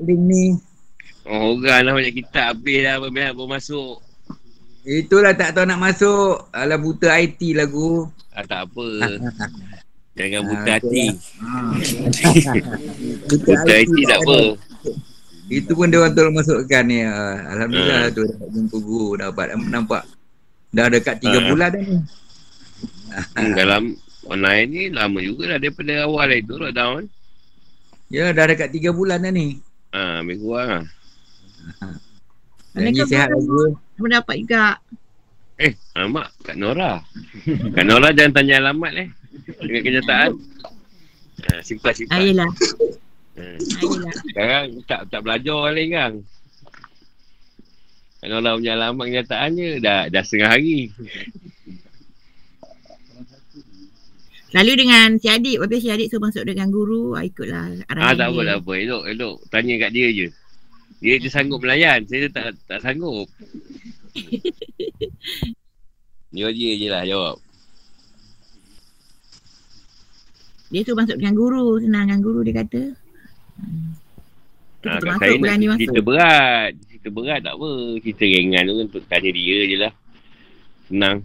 link ni. Oh, orang lah banyak kitab habis dah Habis baru masuk Itulah tak tahu nak masuk. Alah buta IT lagu. ah, Tak apa Jangan Ah, buta hati buta, Buta hati tak apa Itu pun dia orang tolong masukkan ni. Ah, Alhamdulillah Hmm. tu dapat jumpa guru. Dapat nampak. Dah dekat 3 Ah. bulan dah ni. hmm, Dalam online ni lama juga lah Daripada awal lah itu lockdown Ya dah dekat 3 bulan dah ni. Ah, lebih kurang lah Mereka sihat lagi. Mendapat juga. Eh, alamak Kak Nora Kak Nora jangan tanya alamat eh Dengan kenyataan ah, Simpan simpan hmm. Ah, yelah. Sekarang tak tak belajar lagi kan Kak Nora punya alamat kenyataannya Dah, dah setengah hari Lalu dengan si adik, lepas si adik suruh masuk dengan guru, ah, ikutlah Ah arahan tak apa tak apa. Elok elok. Tanya kat dia je. Dia dia sanggup melayan Saya tak tak sanggup. Dia dia je lah jawab. Dia suruh masuk dengan guru, senang dengan guru dia kata. Hmm. Tu Ah, kat masuk, saya nak cerita berat. Cerita berat tak apa. Cerita ringan tu kan tanya dia je lah. Senang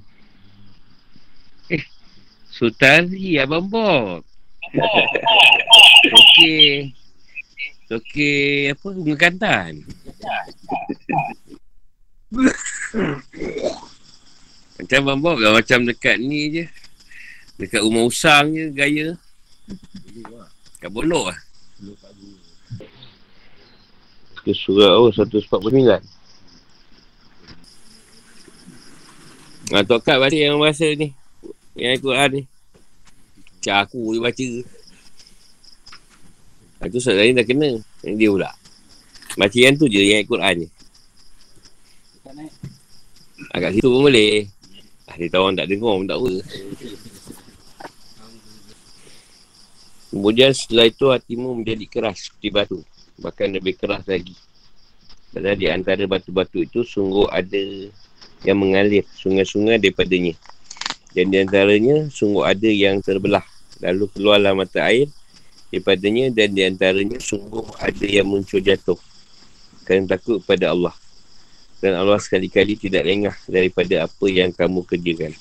Sultani Abang Bob. Okey. Okey Apa Bunga kantan? Macam Abang Bob lah Macam dekat ni je. Dekat rumah usang je Gaya. Kat Bolok lah. Ke surah oh 149. Ha, Tok Kat baca yang bahasa ni. Yang Al-Quran ni. Macam aku dia baca. Ha, tu soalan lain dah kena. Yang dia pula. Baca yang tu je yang Al-Quran ni. Ha, kat situ pun boleh. Ha, dia tahu orang tak dengar pun tak apa. Kemudian setelah itu hatimu menjadi keras seperti batu. Bahkan lebih keras lagi. Padahal di antara batu-batu itu sungguh ada yang mengalir sungai-sungai daripadanya. Dan di antaranya sungguh ada yang terbelah. Lalu keluarlah mata air daripadanya dan di antaranya sungguh ada yang muncul jatuh. Kerana takut pada Allah. Dan Allah sekali-kali tidak lengah daripada apa yang kamu kerjakan.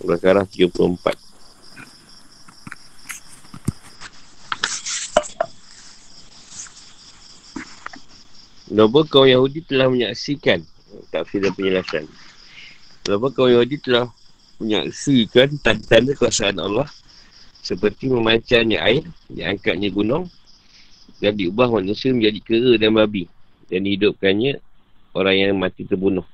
Al-Baqarah 34. Berapa kaum Yahudi telah menyaksikan tafsir dan penjelasan. Berapa kaum Yahudi telah menyaksikan tanda-tanda kuasaan Allah seperti memancarnya air, diangkatnya gunung dan diubah manusia menjadi kera dan babi dan dihidupkannya orang yang mati terbunuh.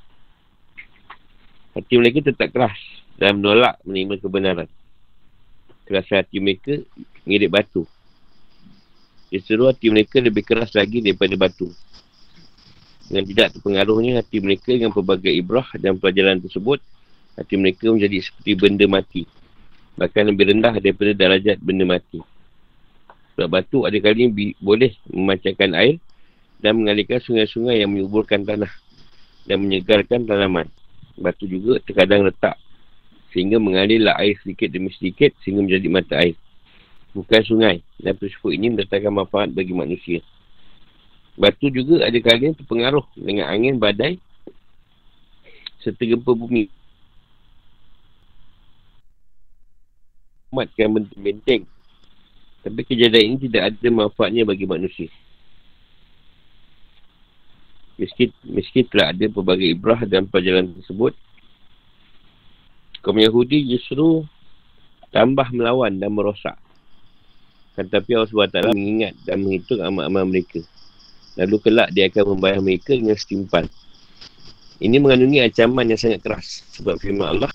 Hati mereka tetap keras dan menolak menerima kebenaran. Keras hati mereka mirip batu. Justru hati mereka lebih keras lagi daripada batu. Dengan tidak terpengaruhnya hati mereka dengan pelbagai ibrah dan pelajaran tersebut, hati mereka menjadi seperti benda mati. Bahkan lebih rendah daripada darajat benda mati. Sebab batu ada kali bi- boleh memancarkan air dan mengalirkan sungai-sungai yang menyuburkan tanah dan menyegarkan tanaman. Batu juga terkadang letak sehingga mengalirlah air sedikit demi sedikit sehingga menjadi mata air. Bukan sungai dan peristiwa ini mendatangkan manfaat bagi manusia. Batu juga ada kalian terpengaruh dengan angin badai serta gempa bumi. Umatkan benteng. Tapi kejadian ini tidak ada manfaatnya bagi manusia. Meski, meski telah ada pelbagai ibrah dan pelajaran tersebut, kaum Yahudi justru tambah melawan dan merosak. Kan tapi Allah SWT mengingat dan menghitung amal-amal mereka. Lalu kelak dia akan membayar mereka dengan setimpal. Ini mengandungi ancaman yang sangat keras. Sebab firman Allah.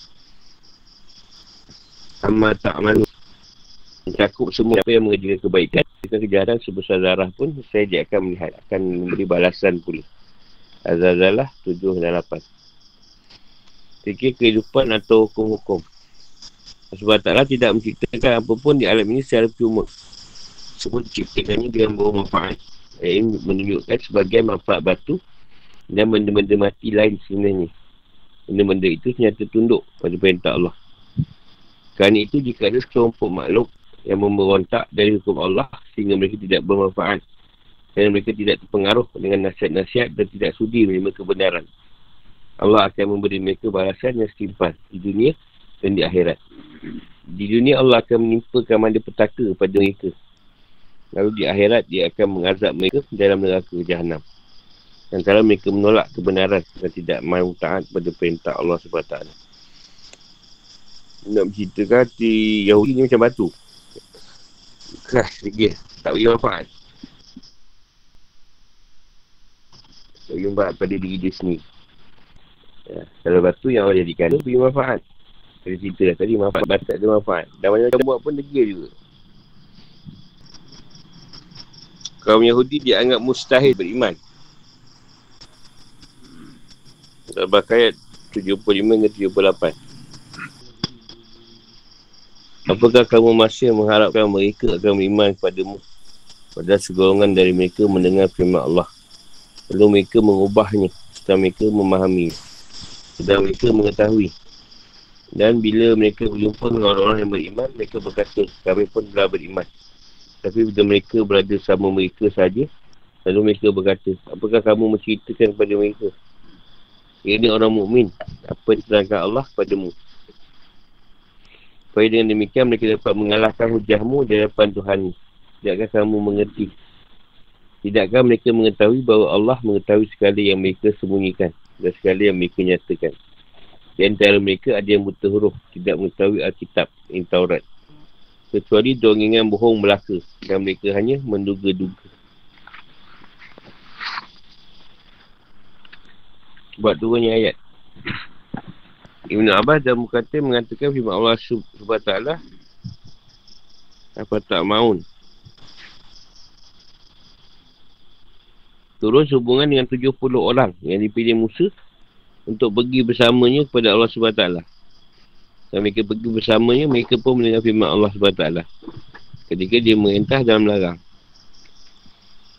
Amma ta'amalu. Mencakup semua apa yang mengerjakan kebaikan. Jika kejahatan sebesar darah pun, saya dia akan melihat. Akan memberi balasan pula. Azazalah 7 dan 8. Fikir kehidupan atau hukum-hukum. Sebab taklah tidak menciptakan apa pun di alam ini secara cuma. Semua diciptakannya dengan bawa manfaat. Ini menunjukkan sebagai manfaat batu dan benda-benda mati lain sebenarnya. Benda-benda itu ternyata tunduk pada perintah Allah. Kerana itu jika ada sekelompok makhluk yang memberontak dari hukum Allah sehingga mereka tidak bermanfaat dan mereka tidak terpengaruh dengan nasihat-nasihat dan tidak sudi menerima kebenaran. Allah akan memberi mereka balasan yang setimpal di dunia dan di akhirat. Di dunia Allah akan menimpakan manda petaka kepada mereka. Lalu di akhirat dia akan mengazab mereka dalam neraka jahannam. Dan kalau mereka menolak kebenaran dan tidak mahu taat pada perintah Allah SWT. Nak berceritakan di Yahudi ni macam batu. Keras sikit. Tak bagi manfaat. bagi manfaat pada diri dia sendiri. Ya, kalau batu yang Allah jadikan tu bagi manfaat. Tadi cerita dah tadi manfaat batu ada manfaat. Dan banyak macam buat pun degil juga. Kaum Yahudi dia anggap mustahil beriman. Dalam ayat 75 hingga 78. Apakah kamu masih mengharapkan mereka akan beriman kepadamu? Padahal segolongan dari mereka mendengar firman Allah. Lalu mereka mengubahnya setelah mereka memahami setelah mereka mengetahui. Dan bila mereka berjumpa dengan orang-orang yang beriman mereka berkata kami pun telah beriman. Tapi bila mereka berada sama mereka saja lalu mereka berkata apakah kamu menceritakan kepada mereka? Ini orang mukmin. Apa yang diterangkan Allah kepadamu supaya dengan demikian mereka dapat mengalahkan hujahmu di hadapan Tuhan tidakkah kamu mengerti Tidakkah mereka mengetahui bahawa Allah mengetahui sekali yang mereka sembunyikan dan sekali yang mereka nyatakan. Di antara mereka ada yang buta huruf, tidak mengetahui Alkitab, yang Taurat. Kecuali dongengan bohong belaka dan mereka hanya menduga-duga. Buat turunnya ayat. Ibn Abbas dan Mukatir mengatakan firman Allah SWT apa tak maun turun sehubungan dengan 70 orang yang dipilih Musa untuk pergi bersamanya kepada Allah SWT. Dan mereka pergi bersamanya, mereka pun mendengar firman Allah SWT. Ketika dia merintah dalam larang.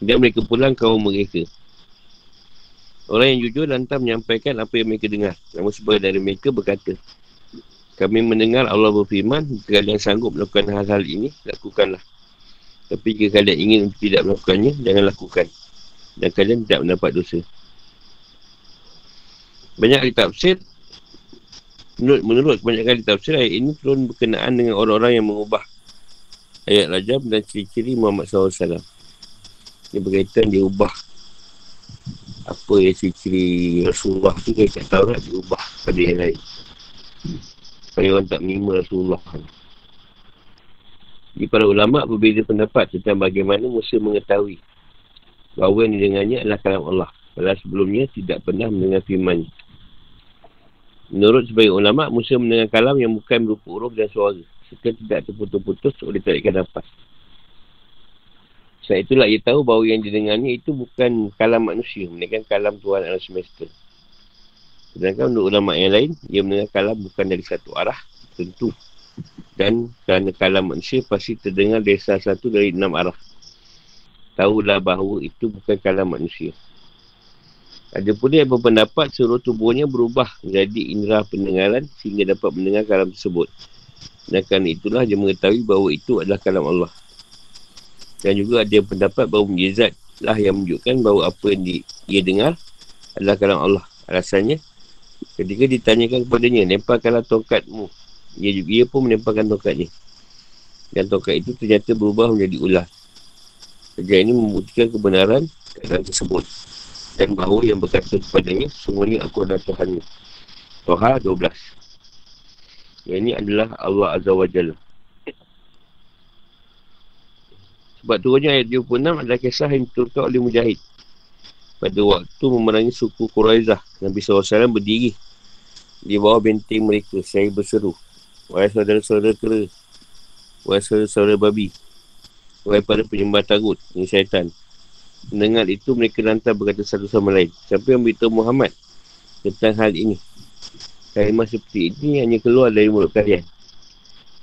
Dan mereka pulang kaum mereka. Orang yang jujur lantar menyampaikan apa yang mereka dengar. Namun sebagai dari mereka berkata, kami mendengar Allah berfirman, jika kalian sanggup melakukan hal-hal ini, lakukanlah. Tapi jika kalian ingin tidak melakukannya, jangan lakukan dan kalian tidak mendapat dosa. Banyak ahli tafsir menurut, menurut kebanyakan ahli tafsir ayat ini turun berkenaan dengan orang-orang yang mengubah ayat rajam dan ciri-ciri Muhammad SAW. Ini berkaitan dia ubah apa yang ciri-ciri Rasulullah tu kata Taurat diubah pada yang lain. Supaya orang tak menerima Rasulullah. Jadi para ulama berbeza pendapat tentang bagaimana Musa mengetahui bahawa yang didengarnya adalah kalam Allah. Padahal sebelumnya tidak pernah mendengar firman. Menurut sebagai ulama, Musa mendengar kalam yang bukan berupa huruf dan suara. Serta tidak terputus-putus oleh tarikan nafas. Sebab itulah ia tahu bahawa yang didengarnya itu bukan kalam manusia. Melainkan kalam Tuhan alam semesta. Sedangkan menurut ulama yang lain, ia mendengar kalam bukan dari satu arah tentu. Dan kerana kalam manusia pasti terdengar dari salah satu dari enam arah tahulah bahawa itu bukan kalam manusia. Ada pula yang berpendapat seluruh tubuhnya berubah menjadi indera pendengaran sehingga dapat mendengar kalam tersebut. Dan kerana itulah dia mengetahui bahawa itu adalah kalam Allah. Dan juga ada pendapat bahawa mujizat lah yang menunjukkan bahawa apa yang di, dia dengar adalah kalam Allah. Alasannya, ketika ditanyakan kepadanya, lemparkanlah tongkatmu. Ia juga ia pun melemparkan tongkatnya. Dan tongkat itu ternyata berubah menjadi ular. Kerja ini membuktikan kebenaran keadaan tersebut. Dan bahawa yang berkata kepadanya, semuanya aku adalah Tuhan. Toha 12. Yang ini adalah Allah Azza wa Jalla. Sebab turunnya ayat 26 adalah kisah yang diturunkan oleh Mujahid. Pada waktu memerangi suku Quraizah, Nabi SAW berdiri di bawah benteng mereka. Saya berseru. Wahai saudara-saudara kera. Wahai saudara-saudara babi. Wahai para penyembah tagut, ini syaitan. Mendengar itu, mereka lantar berkata satu sama lain. Siapa yang beritahu Muhammad tentang hal ini? Kalimah seperti ini hanya keluar dari mulut kalian.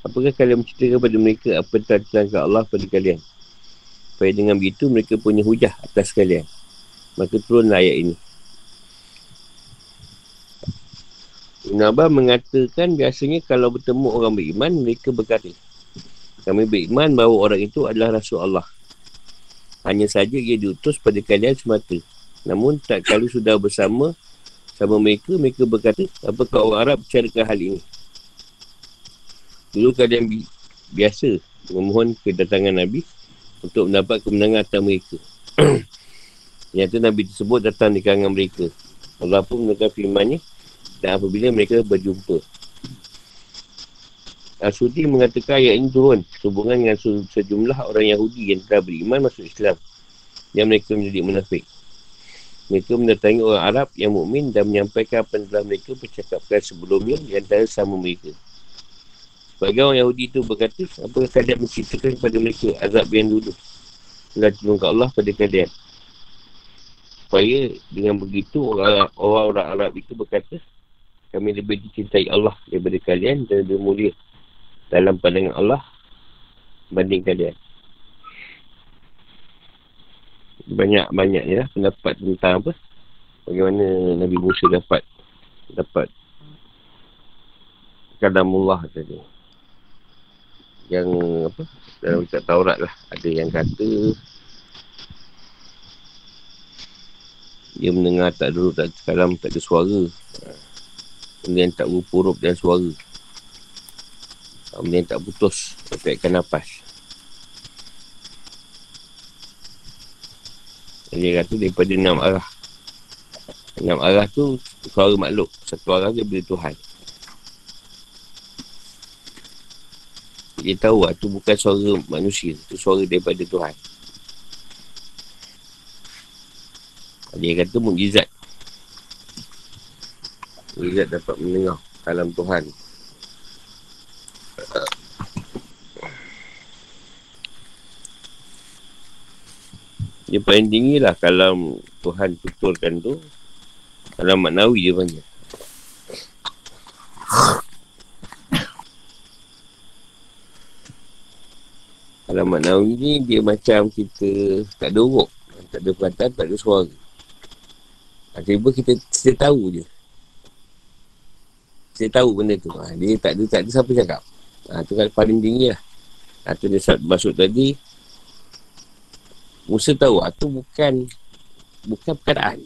Apakah kalian menceritakan kepada mereka apa yang telah Allah pada kalian? Supaya dengan begitu, mereka punya hujah atas kalian. Maka turunlah ayat ini. Nabah mengatakan biasanya kalau bertemu orang beriman, mereka berkata, kami beriman bahawa orang itu adalah Rasul Allah. Hanya saja ia diutus pada kalian semata. Namun tak kalau sudah bersama sama mereka, mereka berkata, apakah orang Arab bicarakan hal ini? Dulu kalian bi- biasa memohon kedatangan Nabi untuk mendapat kemenangan atas mereka. Yang Nabi tersebut datang di kalangan mereka. Allah pun menurutkan firmannya dan apabila mereka berjumpa. Al-Sudi mengatakan ayat ini turun sehubungan dengan sejumlah orang Yahudi yang telah beriman masuk Islam yang mereka menjadi munafik. Mereka mendatangi orang Arab yang mukmin dan menyampaikan apa yang telah mereka percakapkan sebelumnya di antara sama mereka. Sebagai orang Yahudi itu berkata, apakah kalian menciptakan kepada mereka azab yang dulu? Telah tolong Allah pada kalian. Supaya dengan begitu orang-orang Arab itu berkata, kami lebih dicintai Allah daripada kalian dan lebih mulia dalam pandangan Allah banding kalian. Banyak-banyak ya pendapat tentang apa? Bagaimana Nabi Musa dapat dapat kadamullah tadi. Yang apa? Dalam kitab Taurat lah. Ada yang kata dia mendengar tak duduk tak kalam tak ada suara. Kemudian tak berup dan suara. Kemudian tak putus Perpekkan nafas Dia kata daripada enam arah Enam arah tu Suara makhluk Satu arah dia boleh Tuhan Dia tahu lah tu bukan suara manusia tu suara daripada Tuhan. Dia kata mujizat Mujizat dapat mendengar Kalam Tuhan. Dia paling tinggi lah kalau Tuhan tuturkan tu. Kalam maknawi dia panggil Kalam maknawi ni dia macam kita tak ada uruk Tak ada perkataan, tak ada suara. Tiba-tiba kita, kita tahu je. Kita tahu benda tu. Ha, Dia tak ada, tak ada siapa cakap. Ha, Tu kan paling tinggi lah. Ha, Tu dia masuk tadi Musa tahu ah tu bukan bukan perkataan.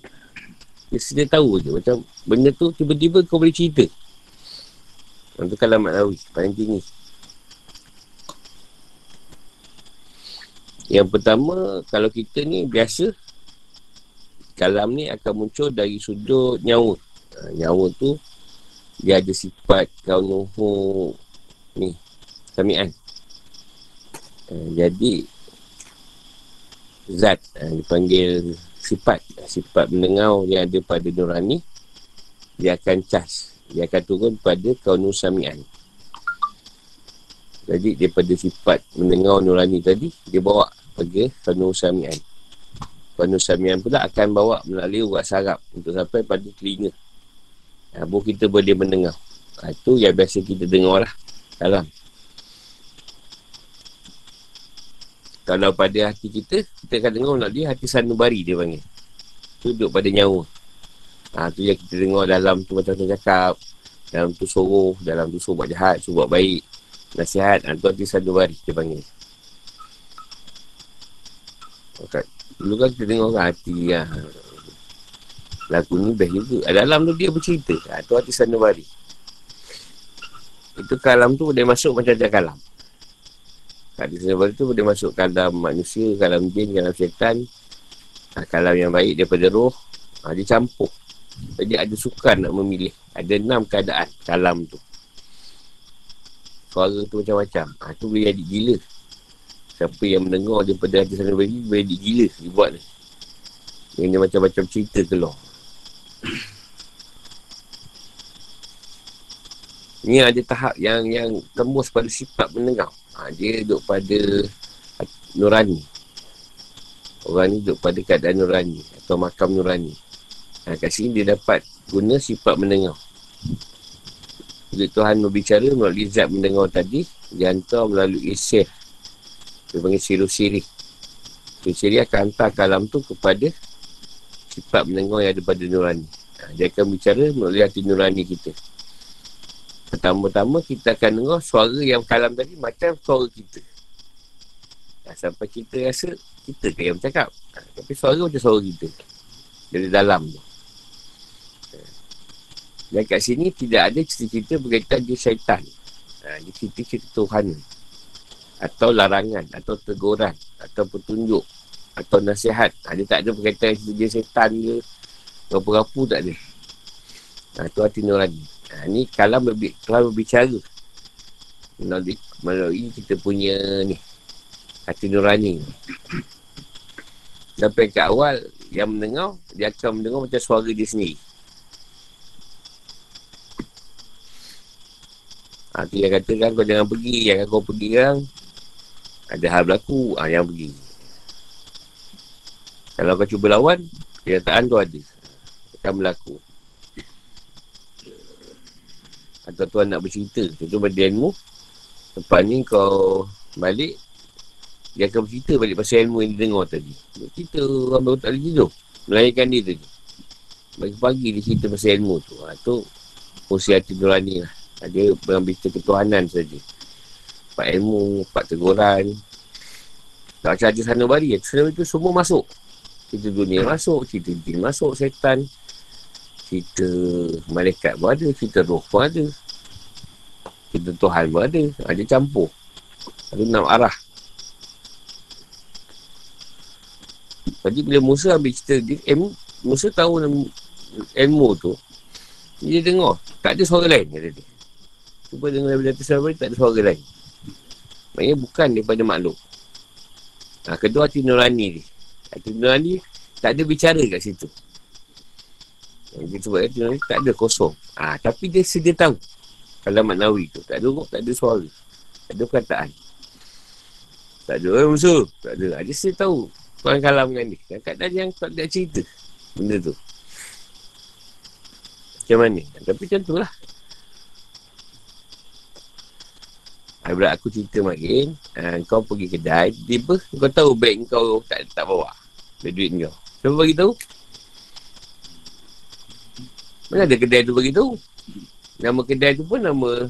Dia sedia tahu je. Macam benda tu tiba-tiba kau boleh cerita. Itu kalam Maknawi paling tinggi. Yang pertama kalau kita ni biasa kalam ni akan muncul dari sudut nyawa. Ha, nyawa tu dia ada sifat kau nuhu ni samian. Ha, jadi zat uh, dipanggil sifat sifat mendengar yang ada pada nurani dia akan cas dia akan turun pada kaunu samian jadi daripada sifat mendengar nurani tadi dia bawa pergi kaunu samian kaunu samian pula akan bawa melalui urat sarap untuk sampai pada telinga ha, baru kita boleh mendengar ha, itu yang biasa kita dengar lah dalam Kalau pada hati kita, kita akan dengar dia hati sanubari dia panggil. Duduk pada nyawa. Ha, tu yang kita dengar dalam tu macam tu cakap. Dalam tu suruh, dalam tu suruh buat jahat, suruh buat baik. Nasihat, ha, tu hati sanubari dia panggil. Okay. Dulu kan kita kan hati ya. Lagu ni best juga. Dalam tu dia bercerita. Ha, tu hati sanubari. Itu kalam tu boleh masuk macam dia kalam. Hadis sebab itu boleh masuk dalam manusia, dalam jin, dalam syaitan. Ha, kalam yang baik daripada roh. Ha, dia campur. Jadi ada sukan nak memilih. Ada enam keadaan kalam tu. Suara tu macam-macam. Ha, tu boleh jadi gila. Siapa yang mendengar daripada hadis sana bagi, boleh jadi gila dia buat ni. Yang macam-macam cerita keluar. Ini ada tahap yang yang tembus pada sifat mendengar. Ha, dia duduk pada nurani. Orang ni duduk pada keadaan nurani atau makam nurani. Ha, kat sini dia dapat guna sifat mendengar. Bila Tuhan berbicara melalui zat mendengar tadi, dia hantar melalui isir. Dia panggil siru-siri. Siru-siri akan hantar kalam tu kepada sifat mendengar yang ada pada nurani. Ha, dia akan bicara melalui hati nurani kita. Pertama-tama kita akan dengar suara yang kalam tadi macam suara kita. Ha, sampai kita rasa kita ke yang bercakap. Ha, tapi suara macam suara kita. Dari dalam tu. Dan kat sini tidak ada cerita-cerita berkaitan dia syaitan. Ha, dia cerita-cerita Tuhan. Atau larangan. Atau teguran. Atau petunjuk. Atau nasihat. Ha, dia tak ada berkaitan dia syaitan ke. Rapu-rapu tak ada. Ha, tu hati nurani. Ha, ni kalau, berbi- kalau berbicara. Melalui, melalui kita punya ni hati nurani sampai ke awal yang mendengar dia akan mendengar macam suara dia sendiri ha, tu yang katakan kau jangan pergi yang kau pergi kan ada hal berlaku ha, yang pergi kalau kau cuba lawan kenyataan tu ada akan berlaku atau tuan nak bercerita contoh pada ilmu lepas ni kau balik dia akan bercerita balik pasal ilmu yang dia dengar tadi. Dia cerita orang baru tak boleh tidur. Melahirkan dia tadi. Pagi-pagi dia cerita pasal ilmu tu. Ha, tu fungsi hati nurani lah. Ha, dia mengambil cerita ketuhanan saja. Pak ilmu, pak teguran. Tak macam ada sana bari. Sana itu semua masuk. Cerita dunia masuk, cerita jin masuk, setan. Cerita malaikat pun ada, cerita roh pun ada. Cerita Tuhan pun ada. Ada campur. Ada enam arah. Jadi bila Musa ambil cerita dia, ilmu, Musa tahu ilmu tu, dia dengar. Tak ada suara lain, kata dia. Cuba dengar daripada atas sampai tak ada suara lain. Maksudnya bukan daripada makhluk. Ha, kedua hati nurani ni. Hati nurani tak ada bicara kat situ. Jadi sebab hati nurani tak ada kosong. Ha, tapi dia sedia tahu. Kalau maknawi tu. Tak ada tak ada suara. Tak ada perkataan. Tak ada, eh Musa. Tak ada. Dia sedia tahu Tuan kalam dengan dia. Kadang-kadang yang tak ada cerita. Benda tu. Macam mana? Tapi macam tu lah. Ibarat aku cerita makin. Uh, kau pergi kedai. Tiba kau tahu beg kau tak, tak bawa. Beg duit kau. Siapa bagi tahu? Mana ada kedai tu bagi tahu? Nama kedai tu pun nama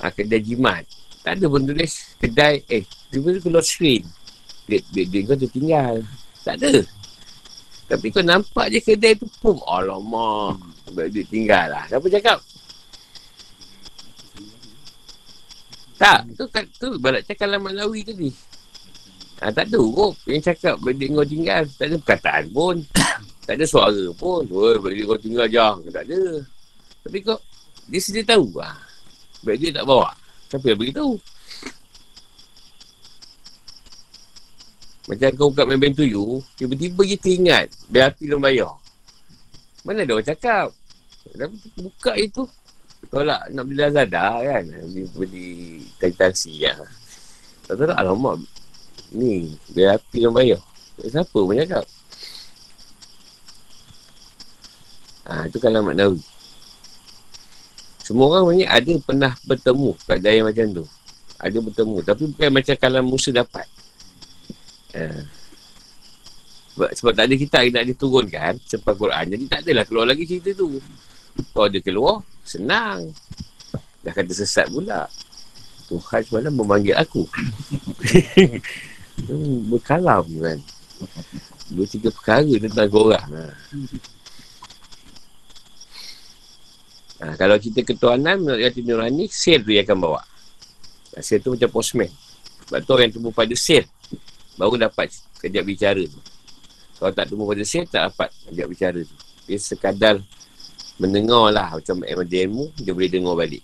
uh, kedai jimat. Tak ada pun tulis kedai. Eh, tiba tu keluar screen duit-duit kau tu tinggal. Tak ada. Tapi kau nampak je kedai tu pun. Alamak. Duit tinggal lah. Siapa cakap? Tak. Tu, tu, tu barat cakap lah Malawi tadi. Ha, tak ada kok. Yang cakap duit kau tinggal. Tak ada perkataan pun. tak ada suara pun. Woi, duit kau tinggal je. Tak ada. Tapi kau, dia sedia tahu. Ha. Baik dia tak bawa. Siapa yang beritahu? Macam kau buka main-main tuyu, tiba-tiba je teringat, biar api dalam bayar. Mana ada orang cakap? Tapi buka itu, kau nak, beli Lazada kan, beli, beli tansi ya. Tak tahu alamak, ni, biar api dalam bayar. Siapa pun cakap? Ha, itu kalau maknawi. Semua orang banyak ada pernah bertemu kat daya macam tu. Ada bertemu. Tapi bukan macam kalau Musa dapat. Uh, sebab, sebab tak ada kita yang nak diturunkan sebab Quran. Jadi tak adalah keluar lagi cerita tu. Kalau dia keluar, senang. Dah kata sesat pula. Tuhan semalam memanggil aku. hmm, berkalam kan. Dua tiga perkara tentang korang. Ha. Ha, kalau cerita ketuanan menurut Yati Nurani, sel tu yang akan bawa. Ha, sel tu macam postman. Sebab tu orang yang tumbuh pada sel baru dapat kejap bicara tu. Kalau tak tunggu pada saya, tak dapat kejap bicara tu. Dia sekadar mendengar lah macam ilmu, dia boleh dengar balik.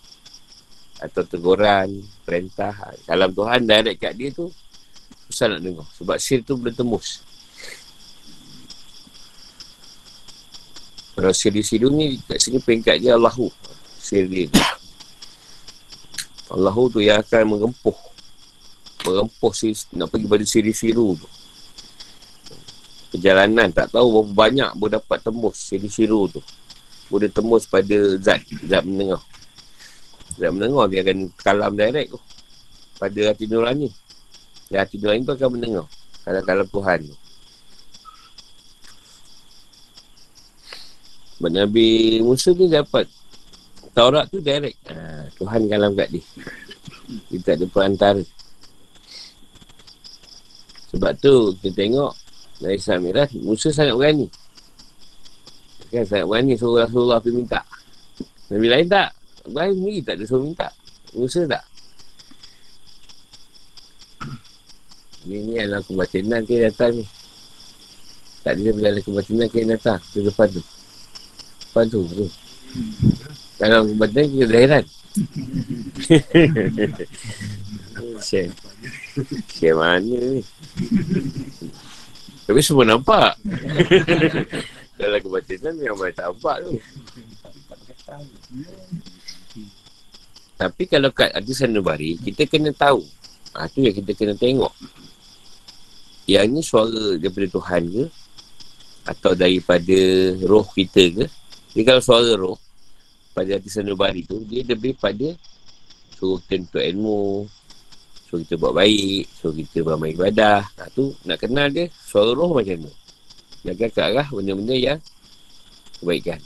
Atau teguran, perintah. Kalam Tuhan direct kat dia tu, susah nak dengar. Sebab sir tu boleh tembus. Kalau sir di sini ni, kat sini peringkat dia Allahu. Sir dia Allahu tu yang akan mengempuh merempuh si, nak pergi pada siri-siru tu. Perjalanan tak tahu berapa banyak boleh dapat tembus siri-siru tu. Boleh tembus pada zat, zat mendengar. Zat mendengar dia akan kalam direct tu. Pada hati nurani. Dan hati nurani tu akan mendengar. Kalam-kalam Tuhan tu. Nabi Musa ni dapat Taurat tu direct. Ha, Tuhan kalam kat dia. Dia tak ada perantara. Sebab tu kita tengok dari Islam Miraj, Musa sangat berani. Kan sangat berani suruh Rasulullah pergi minta. Nabi lain tak. Ibrahim ni tak ada suruh minta. Musa tak. Ni ni adalah kebatinan ke datang ni. Tak ada bila kebatinan ke datang ke depan tu. Depan tu. tu. Kalau kebatinan ke lahiran. Share. Share mana ni? Tapi semua nampak. Kalau kebatinan memang boleh tak nampak tu. Tapi kalau kat ada sanubari, kita kena tahu. Ha, tu yang kita kena tengok. Yang ni suara daripada Tuhan ke? Atau daripada roh kita ke? Jadi kalau suara roh, pada hati sanubari tu, dia lebih pada suruh kita untuk ilmu, suruh kita buat baik, suruh kita beramal ibadah. Ha, tu nak kenal dia, suara roh macam mana? Jaga ke arah benda-benda yang kebaikan.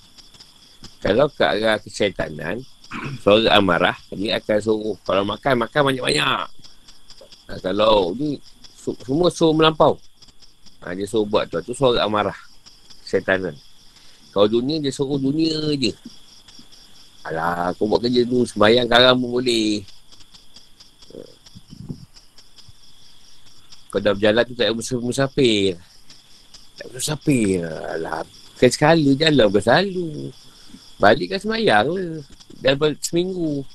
Kalau ke arah kesyatanan, suara amarah, dia akan suruh kalau makan, makan banyak-banyak. Ha, kalau ni, su- semua suruh melampau. Ha, dia suruh buat tu, tu suara amarah. Syatanan. Kalau dunia, dia suruh dunia je. Alah, aku buat kerja tu, sembayang karang pun boleh. Ha. Kau dah berjalan tu tak musafir, musafir. Tak payah musafir. Alah, kan sekali jalan bukan selalu. Balik kan semayang lah. Balik seminggu.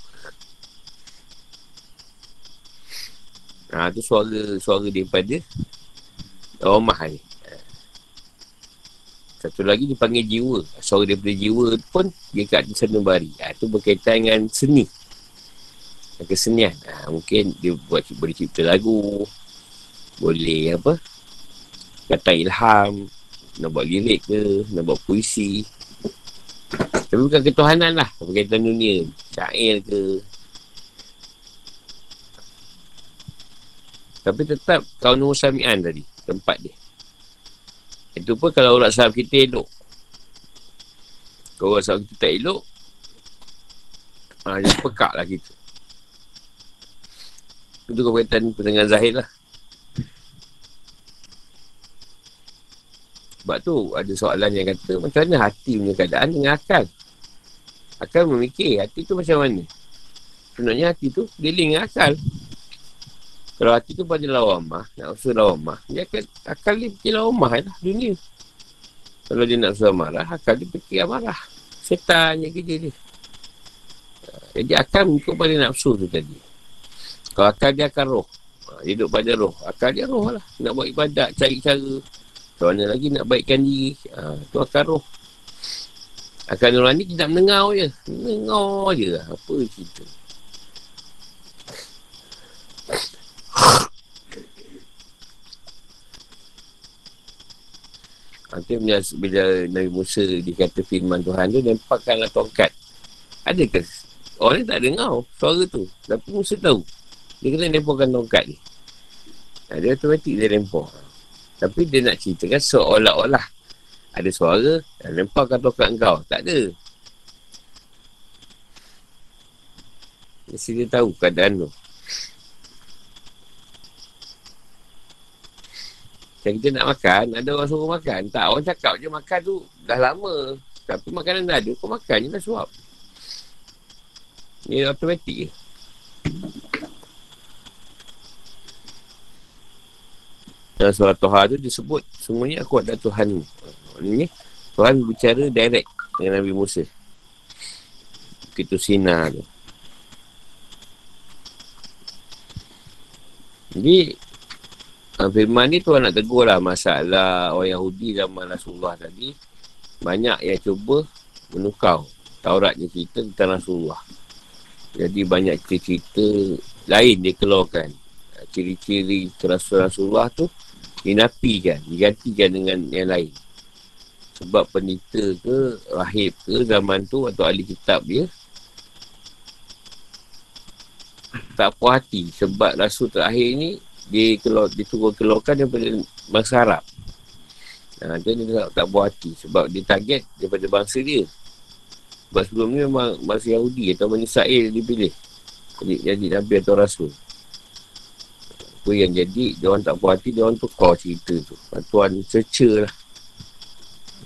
Ha, tu suara suara daripada rumah ni. Satu lagi dipanggil jiwa. Suara daripada jiwa pun dia kat sanubari. Ha, tu berkaitan dengan seni. Kesenian. Ha, mungkin dia buat boleh cipta lagu. Boleh apa? Kata ilham. Nak buat lirik ke. Nak buat puisi. Tapi bukan ketuhanan lah. Berkaitan dunia. Syair ke. Tapi tetap kau nombor samian tadi. Tempat dia. Itu pun kalau orang sahab kita elok. Kalau orang sahab kita tak elok. Ha, dia pekak lah kita. Itu berkaitan dengan zahir lah. Sebab tu ada soalan yang kata macam mana hati punya keadaan dengan akal. Akal memikir hati tu macam mana. Sebenarnya hati tu dia link dengan akal. Kalau hati tu pada lawamah, nak usul lawamah, dia akan, akal dia fikir lawamah lah dunia. Kalau dia nak usul marah, akal dia fikir amarah. Setan yang kerja dia. Jadi akal mengikut pada nafsu tu tadi. Kalau akal dia akan roh. Ha, dia duduk pada roh. Akal dia roh lah. Nak buat ibadat, cari cara. Macam mana lagi nak baikkan diri. Ha, tu akal roh. Akal nurani kita mendengar je. Mendengar je lah. Apa cerita. Nanti bila, bila Nabi Musa dikata firman Tuhan tu, nampakkanlah tongkat. Adakah orang ni tak dengar suara tu. Tapi Musa tahu. Dia kena lemparkan tongkat ni. Dia automatik dia lempar. Tapi dia nak ceritakan seolah-olah ada suara dan lemparkan tongkat kau. Tak ada. Mesti dia tahu keadaan tu. Macam kita nak makan, ada orang suruh makan. Tak, orang cakap je makan tu dah lama. Tapi makanan dah ada, kau makan je dah suap. Ni automatik je. Dalam surah Toha tu disebut semuanya aku ada Tuhan ni. Maknanya Tuhan bicara direct dengan Nabi Musa. Begitu sinar tu. Jadi firman ni Tuhan nak tegur lah masalah orang Yahudi zaman Rasulullah tadi. Banyak yang cuba menukau Taurat yang cerita tentang Rasulullah. Jadi banyak cerita-cerita lain dia keluarkan. Ciri-ciri Rasulullah tu dinapikan, digantikan dengan yang lain. Sebab penita ke, rahib ke zaman tu atau ahli kitab dia tak puas hati sebab rasul terakhir ni dia keluar dia turun keluarkan daripada bangsa Arab. Ha, dia, dia tak, tak buat hati sebab dia target daripada bangsa dia. Sebab sebelum ni memang bangsa Yahudi atau Bani Israel dipilih. Jadi, jadi Nabi atau Rasul. Apa yang jadi, dia orang tak puas hati, dia orang tukar cerita tu. Tuan cerca lah.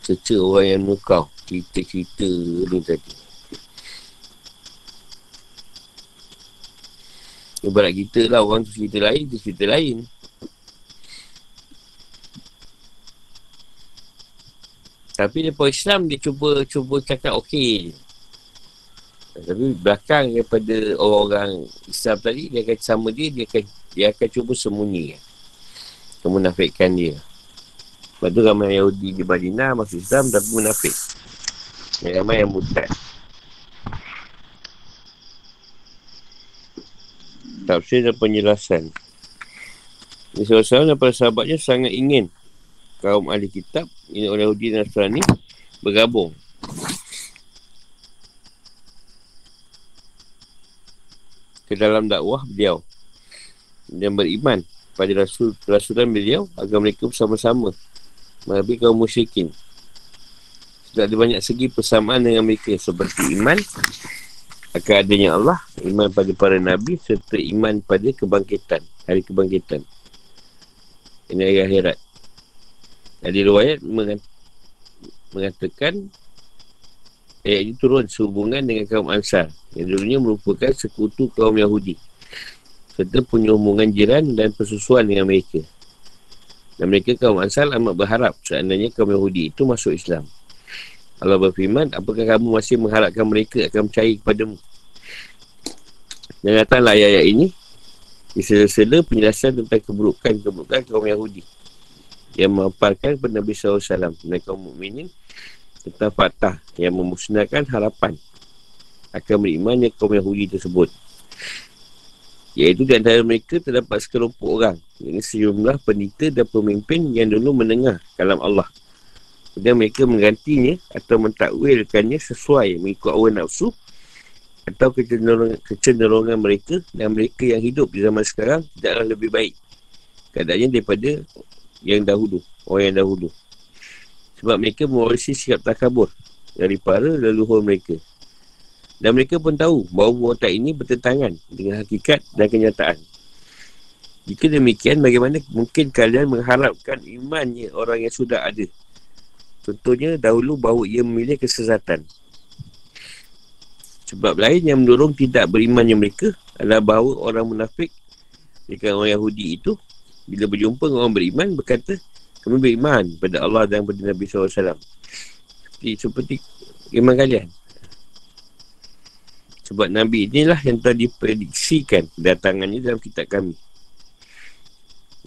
Cerca orang yang nukau. Cerita-cerita ni tadi. Ibarat kita lah, orang tu cerita lain, tu cerita lain. Tapi dia Islam, dia cuba cuba cakap okey Tapi belakang daripada orang-orang Islam tadi, dia akan sama dia, dia akan, dia akan cuba sembunyi. Kemunafikan dia. Lepas tu ramai Yahudi di Madinah masuk Islam tapi munafik. Yang ramai yang mutad. Tafsir dan penjelasan. Ini sahabat dan para sahabatnya sangat ingin kaum ahli kitab ini orang Yahudi dan Nasrani bergabung ke dalam dakwah beliau dan beriman pada rasul rasulan beliau agar mereka bersama-sama. Menghadapi kaum musyrikin. Sudah ada banyak segi persamaan dengan mereka seperti iman akan adanya Allah iman pada para nabi serta iman pada kebangkitan hari kebangkitan. Ini hari akhirat. Ada riwayat mengatakan ayat ini turun sehubungan dengan kaum Ansar yang dulunya merupakan sekutu kaum Yahudi serta punya hubungan jiran dan persusuan dengan mereka. Dan mereka kaum Ansar amat berharap seandainya kaum Yahudi itu masuk Islam. Allah berfirman, apakah kamu masih mengharapkan mereka akan percaya kepadamu? Dan datanglah ayat-ayat ini di sela-sela penjelasan tentang keburukan-keburukan kaum Yahudi yang memaparkan kepada Nabi SAW dan kaum mukminin tentang fakta yang memusnahkan harapan akan berimannya kaum Yahudi tersebut. Iaitu di antara mereka terdapat sekelompok orang ini sejumlah penita dan pemimpin yang dulu mendengar kalam Allah. Dan mereka menggantinya atau mentakwilkannya sesuai mengikut awal nafsu atau kecenderungan, kecenderungan mereka dan mereka yang hidup di zaman sekarang tidaklah lebih baik keadaannya daripada yang dahulu orang yang dahulu sebab mereka mewarisi sikap takabur dari para leluhur mereka dan mereka pun tahu bahawa watak ini bertentangan dengan hakikat dan kenyataan. Jika demikian bagaimana mungkin kalian mengharapkan imannya orang yang sudah ada? Contohnya dahulu bahawa ia memilih kesesatan. Sebab lain yang mendorong tidak berimannya mereka adalah bahawa orang munafik jika orang Yahudi itu bila berjumpa dengan orang beriman berkata kami beriman pada Allah dan pada Nabi SAW seperti, seperti iman kalian sebab Nabi inilah yang telah diprediksikan kedatangannya dalam kitab kami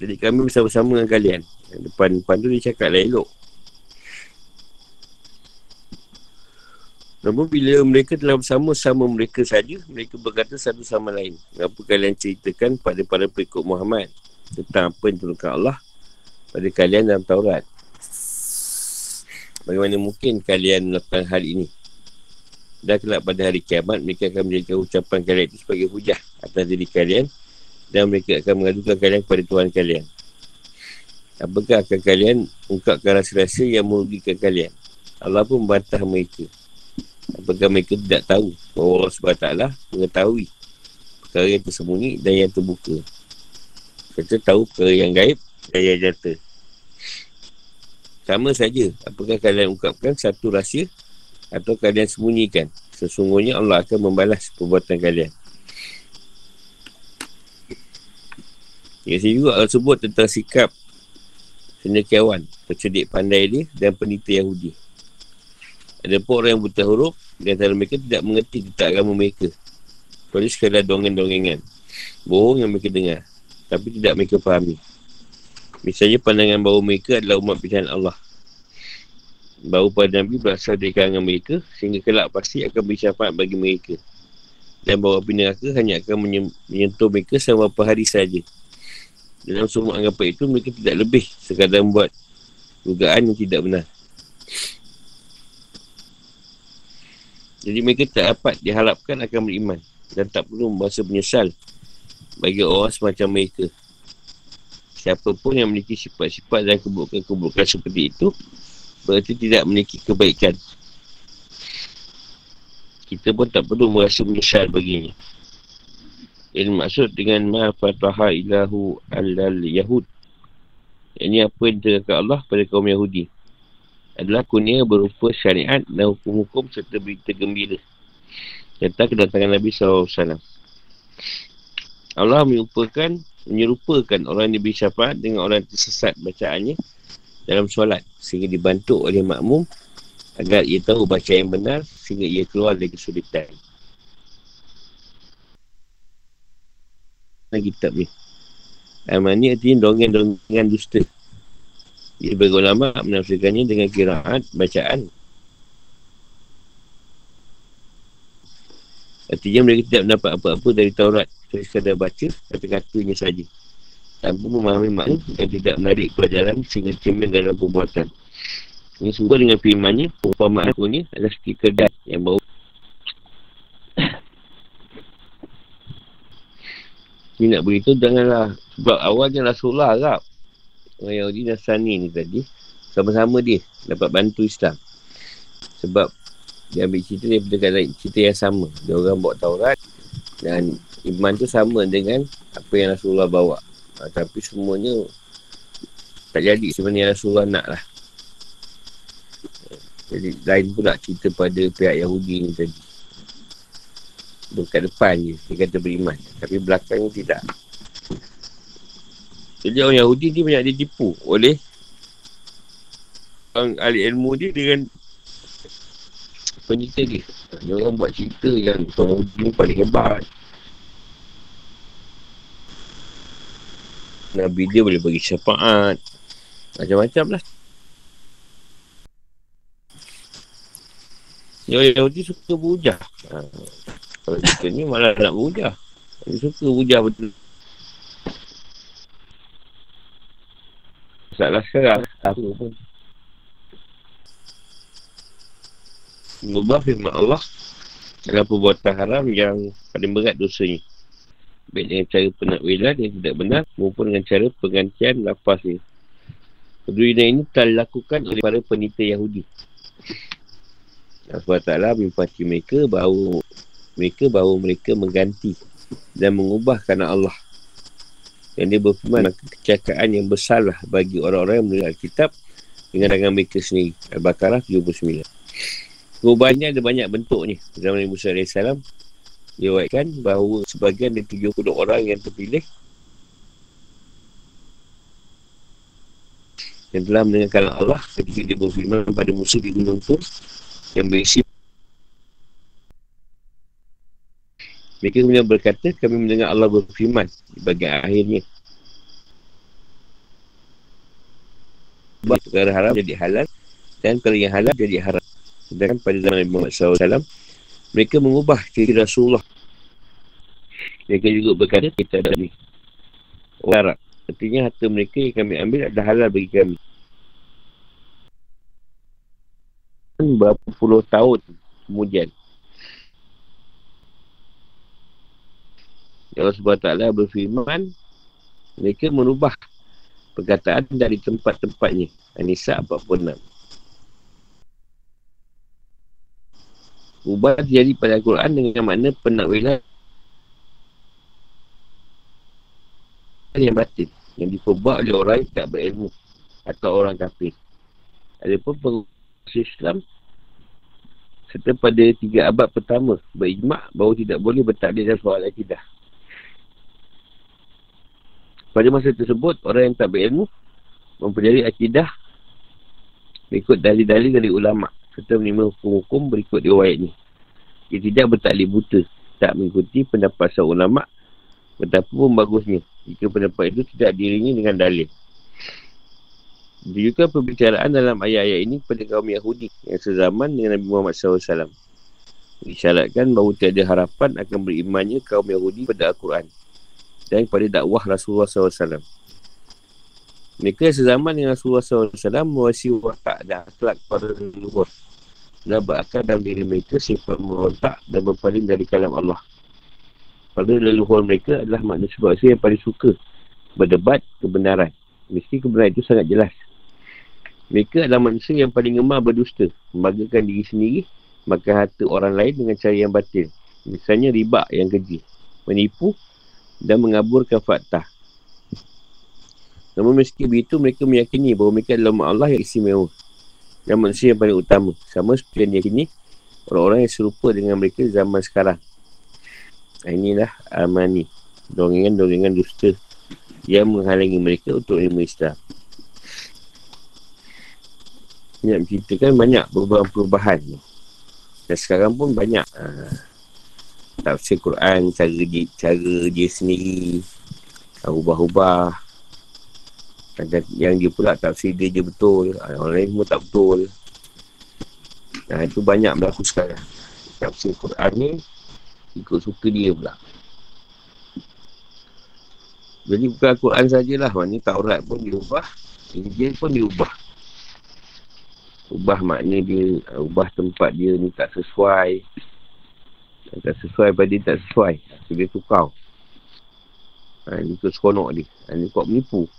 jadi kami bersama-sama dengan kalian depan-depan tu dia cakap lah elok Namun bila mereka telah bersama sama mereka saja, mereka berkata satu sama lain. Apa kalian ceritakan pada para pengikut Muhammad? tentang apa yang turunkan Allah pada kalian dalam Taurat. Bagaimana mungkin kalian melakukan hal ini? Dan kelak pada hari kiamat, mereka akan menjadikan ucapan kalian itu sebagai hujah atas diri kalian dan mereka akan mengadukan kalian kepada Tuhan kalian. Apakah akan kalian ungkapkan rasa-rasa yang merugikan kalian? Allah pun membantah mereka. Apakah mereka tidak tahu bahawa Allah SWT mengetahui perkara yang tersembunyi dan yang terbuka. Kita tahu perkara yang gaib dan yang jata. Sama saja. Apakah kalian ungkapkan satu rahsia atau kalian sembunyikan. Sesungguhnya Allah akan membalas perbuatan kalian. Ya, saya juga Allah sebut tentang sikap sendekiawan, pencedik pandai dia dan penita Yahudi. Ada pun orang yang buta huruf di antara mereka tidak mengerti tentang agama mereka. Kecuali sekadar dongeng-dongengan. Bohong yang mereka dengar tapi tidak mereka fahami. Misalnya pandangan bahawa mereka adalah umat pilihan Allah. Bahawa pada Nabi berasal dari kalangan mereka sehingga kelak pasti akan beri syafaat bagi mereka. Dan bahawa api neraka hanya akan menyentuh mereka selama beberapa hari saja. Dalam semua anggapan itu mereka tidak lebih sekadar membuat dugaan yang tidak benar. Jadi mereka tak dapat diharapkan akan beriman dan tak perlu merasa menyesal bagi orang semacam mereka. Siapa pun yang memiliki sifat-sifat dan keburukan-keburukan seperti itu, berarti tidak memiliki kebaikan. Kita pun tak perlu merasa menyesal baginya. Yang maksud dengan ma fataha ilahu alal yahud. Ini apa yang diterangkan Allah pada kaum Yahudi. Adalah kunia berupa syariat dan hukum-hukum serta berita gembira. Tentang kedatangan Nabi SAW. Allah menyerupakan, menyerupakan orang yang diberi syafaat dengan orang yang tersesat bacaannya dalam solat. Sehingga dibantu oleh makmum agar ia tahu baca yang benar sehingga ia keluar dari kesulitan. Nah, kitab ni. Aman ni artinya dongeng-dongengan dusta. Ia bagi ulama menafsirkannya dengan kiraat bacaan. Artinya mereka tidak mendapat apa-apa dari Taurat. Saya sekadar baca kata-katanya saja. Tanpa memahami makna dan tidak menarik pelajaran sehingga cermin dalam perbuatan. Ini semua dengan firmannya, perumpamaan aku ni adalah seperti kedai yang bau. Ini nak beritahu janganlah. Sebab awalnya Rasulullah Arab. Orang Yahudi Nasrani ni tadi. Sama-sama dia dapat bantu Islam. Sebab dia ambil cerita daripada kata cerita yang sama. Dia orang bawa Taurat. Dan iman tu sama dengan apa yang Rasulullah bawa. Ha, tapi semuanya tak jadi sebenarnya Rasulullah nak lah. Jadi lain pula cerita pada pihak Yahudi ni tadi. Dekat depan je, dia kata beriman. Tapi belakangnya tidak. Jadi orang Yahudi ni banyak ditipu oleh orang ahli ilmu dia dengan penyita dia. Dia orang buat cerita yang orang Yahudi ni paling hebat. Nabi dia boleh bagi syafaat. Macam-macam lah. Yang Yahudi suka berhujah. Ha. Kalau kita ni malah nak berhujah. Dia suka berhujah betul. Masalah sekarang. Apa pun. Mengubah firman Allah dalam perbuatan haram yang paling berat dosanya. Baik dengan cara penakwilan yang tidak benar maupun dengan cara penggantian lafaz ini. Kedua ini telah dilakukan oleh para penita Yahudi. Allah Ta'ala mempati mereka bahawa mereka bahawa mereka mengganti dan mengubah kerana Allah. Dan dia berfirman maka kecakapan yang bersalah bagi orang-orang yang menerima kitab dengan tangan mereka sendiri. Al-Baqarah 79. Perubahannya ada banyak bentuknya. Zaman Nabi Musa AS diwakilkan bahawa sebagian dari 70 orang yang terpilih yang telah mendengarkan Allah ketika dia berfirman pada Musa di Gunung Tur yang berisi Mereka kemudian berkata, kami mendengar Allah berfirman di bagian akhirnya. Perkara haram jadi halal dan perkara yang halal jadi haram. Sedangkan pada zaman Nabi Muhammad SAW, mereka mengubah ciri Rasulullah. Mereka juga berkata, kita ada ni. Orang. Artinya harta mereka yang kami ambil adalah halal bagi kami. berapa puluh tahun kemudian. Ya Allah SWT berfirman, mereka merubah perkataan dari tempat-tempatnya. Anisa 46. Ubah terjadi pada Al-Quran dengan makna penakwilan yang batin yang diperbuat oleh orang yang tak berilmu atau orang kafir. Adapun pengubah Islam serta pada tiga abad pertama berijmak bahawa tidak boleh bertaklid dalam soal akidah. Pada masa tersebut, orang yang tak berilmu mempelajari akidah berikut dalil-dalil dari ulama serta menerima hukum-hukum berikut riwayat ini. Dia tidak bertaklid buta, tak mengikuti pendapat seorang ulama betapa pun bagusnya jika pendapat itu tidak diringi dengan dalil. Juga perbicaraan dalam ayat-ayat ini kepada kaum Yahudi yang sezaman dengan Nabi Muhammad SAW. Disyaratkan bahawa tiada harapan akan berimannya kaum Yahudi pada Al-Quran dan kepada dakwah Rasulullah SAW. Mereka yang sezaman dengan Rasulullah SAW mewasi watak dan akhlak para leluhur dan berakal dalam diri mereka sifat merontak dan berpaling dari kalam Allah. Pada leluhur mereka adalah manusia sebab yang paling suka berdebat kebenaran. Mesti kebenaran itu sangat jelas. Mereka adalah manusia yang paling gemar berdusta. Membagakan diri sendiri, maka harta orang lain dengan cara yang batil. Misalnya riba yang keji. Menipu dan mengaburkan fakta. Namun meski begitu, mereka meyakini bahawa mereka adalah umat Allah yang istimewa dan manusia yang paling utama. Sama seperti yang diyakini orang-orang yang serupa dengan mereka zaman sekarang. Inilah amani. Dongengan-dongengan dusta yang menghalangi mereka untuk ilmu Islam. Banyak menceritakan banyak perubahan-perubahan. Dan sekarang pun banyak uh, tafsir Quran, cara dia, cara dia sendiri, uh, ubah-ubah. Yang dia pula tafsir dia je betul. Uh, orang lain semua tak betul. Nah, itu banyak berlaku sekarang. Tafsir Quran ni ikut suka dia pula. Jadi bukan Al-Quran sajalah. Maknanya Taurat pun diubah. Injil pun diubah. Ubah makna dia. Ubah tempat dia ni tak sesuai. Tak sesuai pada dia tak sesuai. So dia tukar. Ha, ini tu seronok dia. Ha, ini kuat menipu.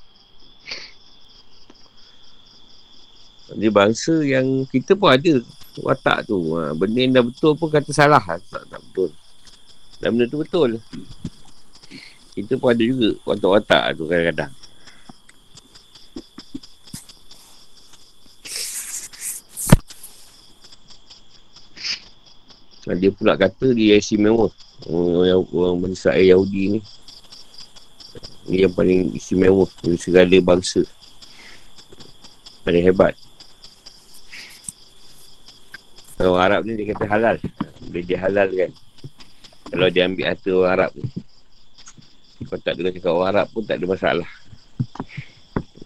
Dia bangsa yang kita pun ada watak tu. Ha, benda yang dah betul pun kata salah. Tak, tak betul. Dan benda tu betul. Kita pun ada juga watak-watak tu kadang-kadang. Dia pula kata dia istimewa. Orang, orang bangsa Yahudi ni. Dia yang paling istimewa dari segala bangsa. Paling hebat. Kalau Arab ni dia kata halal. Bila dia halal kan. Kalau dia ambil harta orang Arab ni. Kalau tak dengar cakap orang Arab pun tak ada masalah.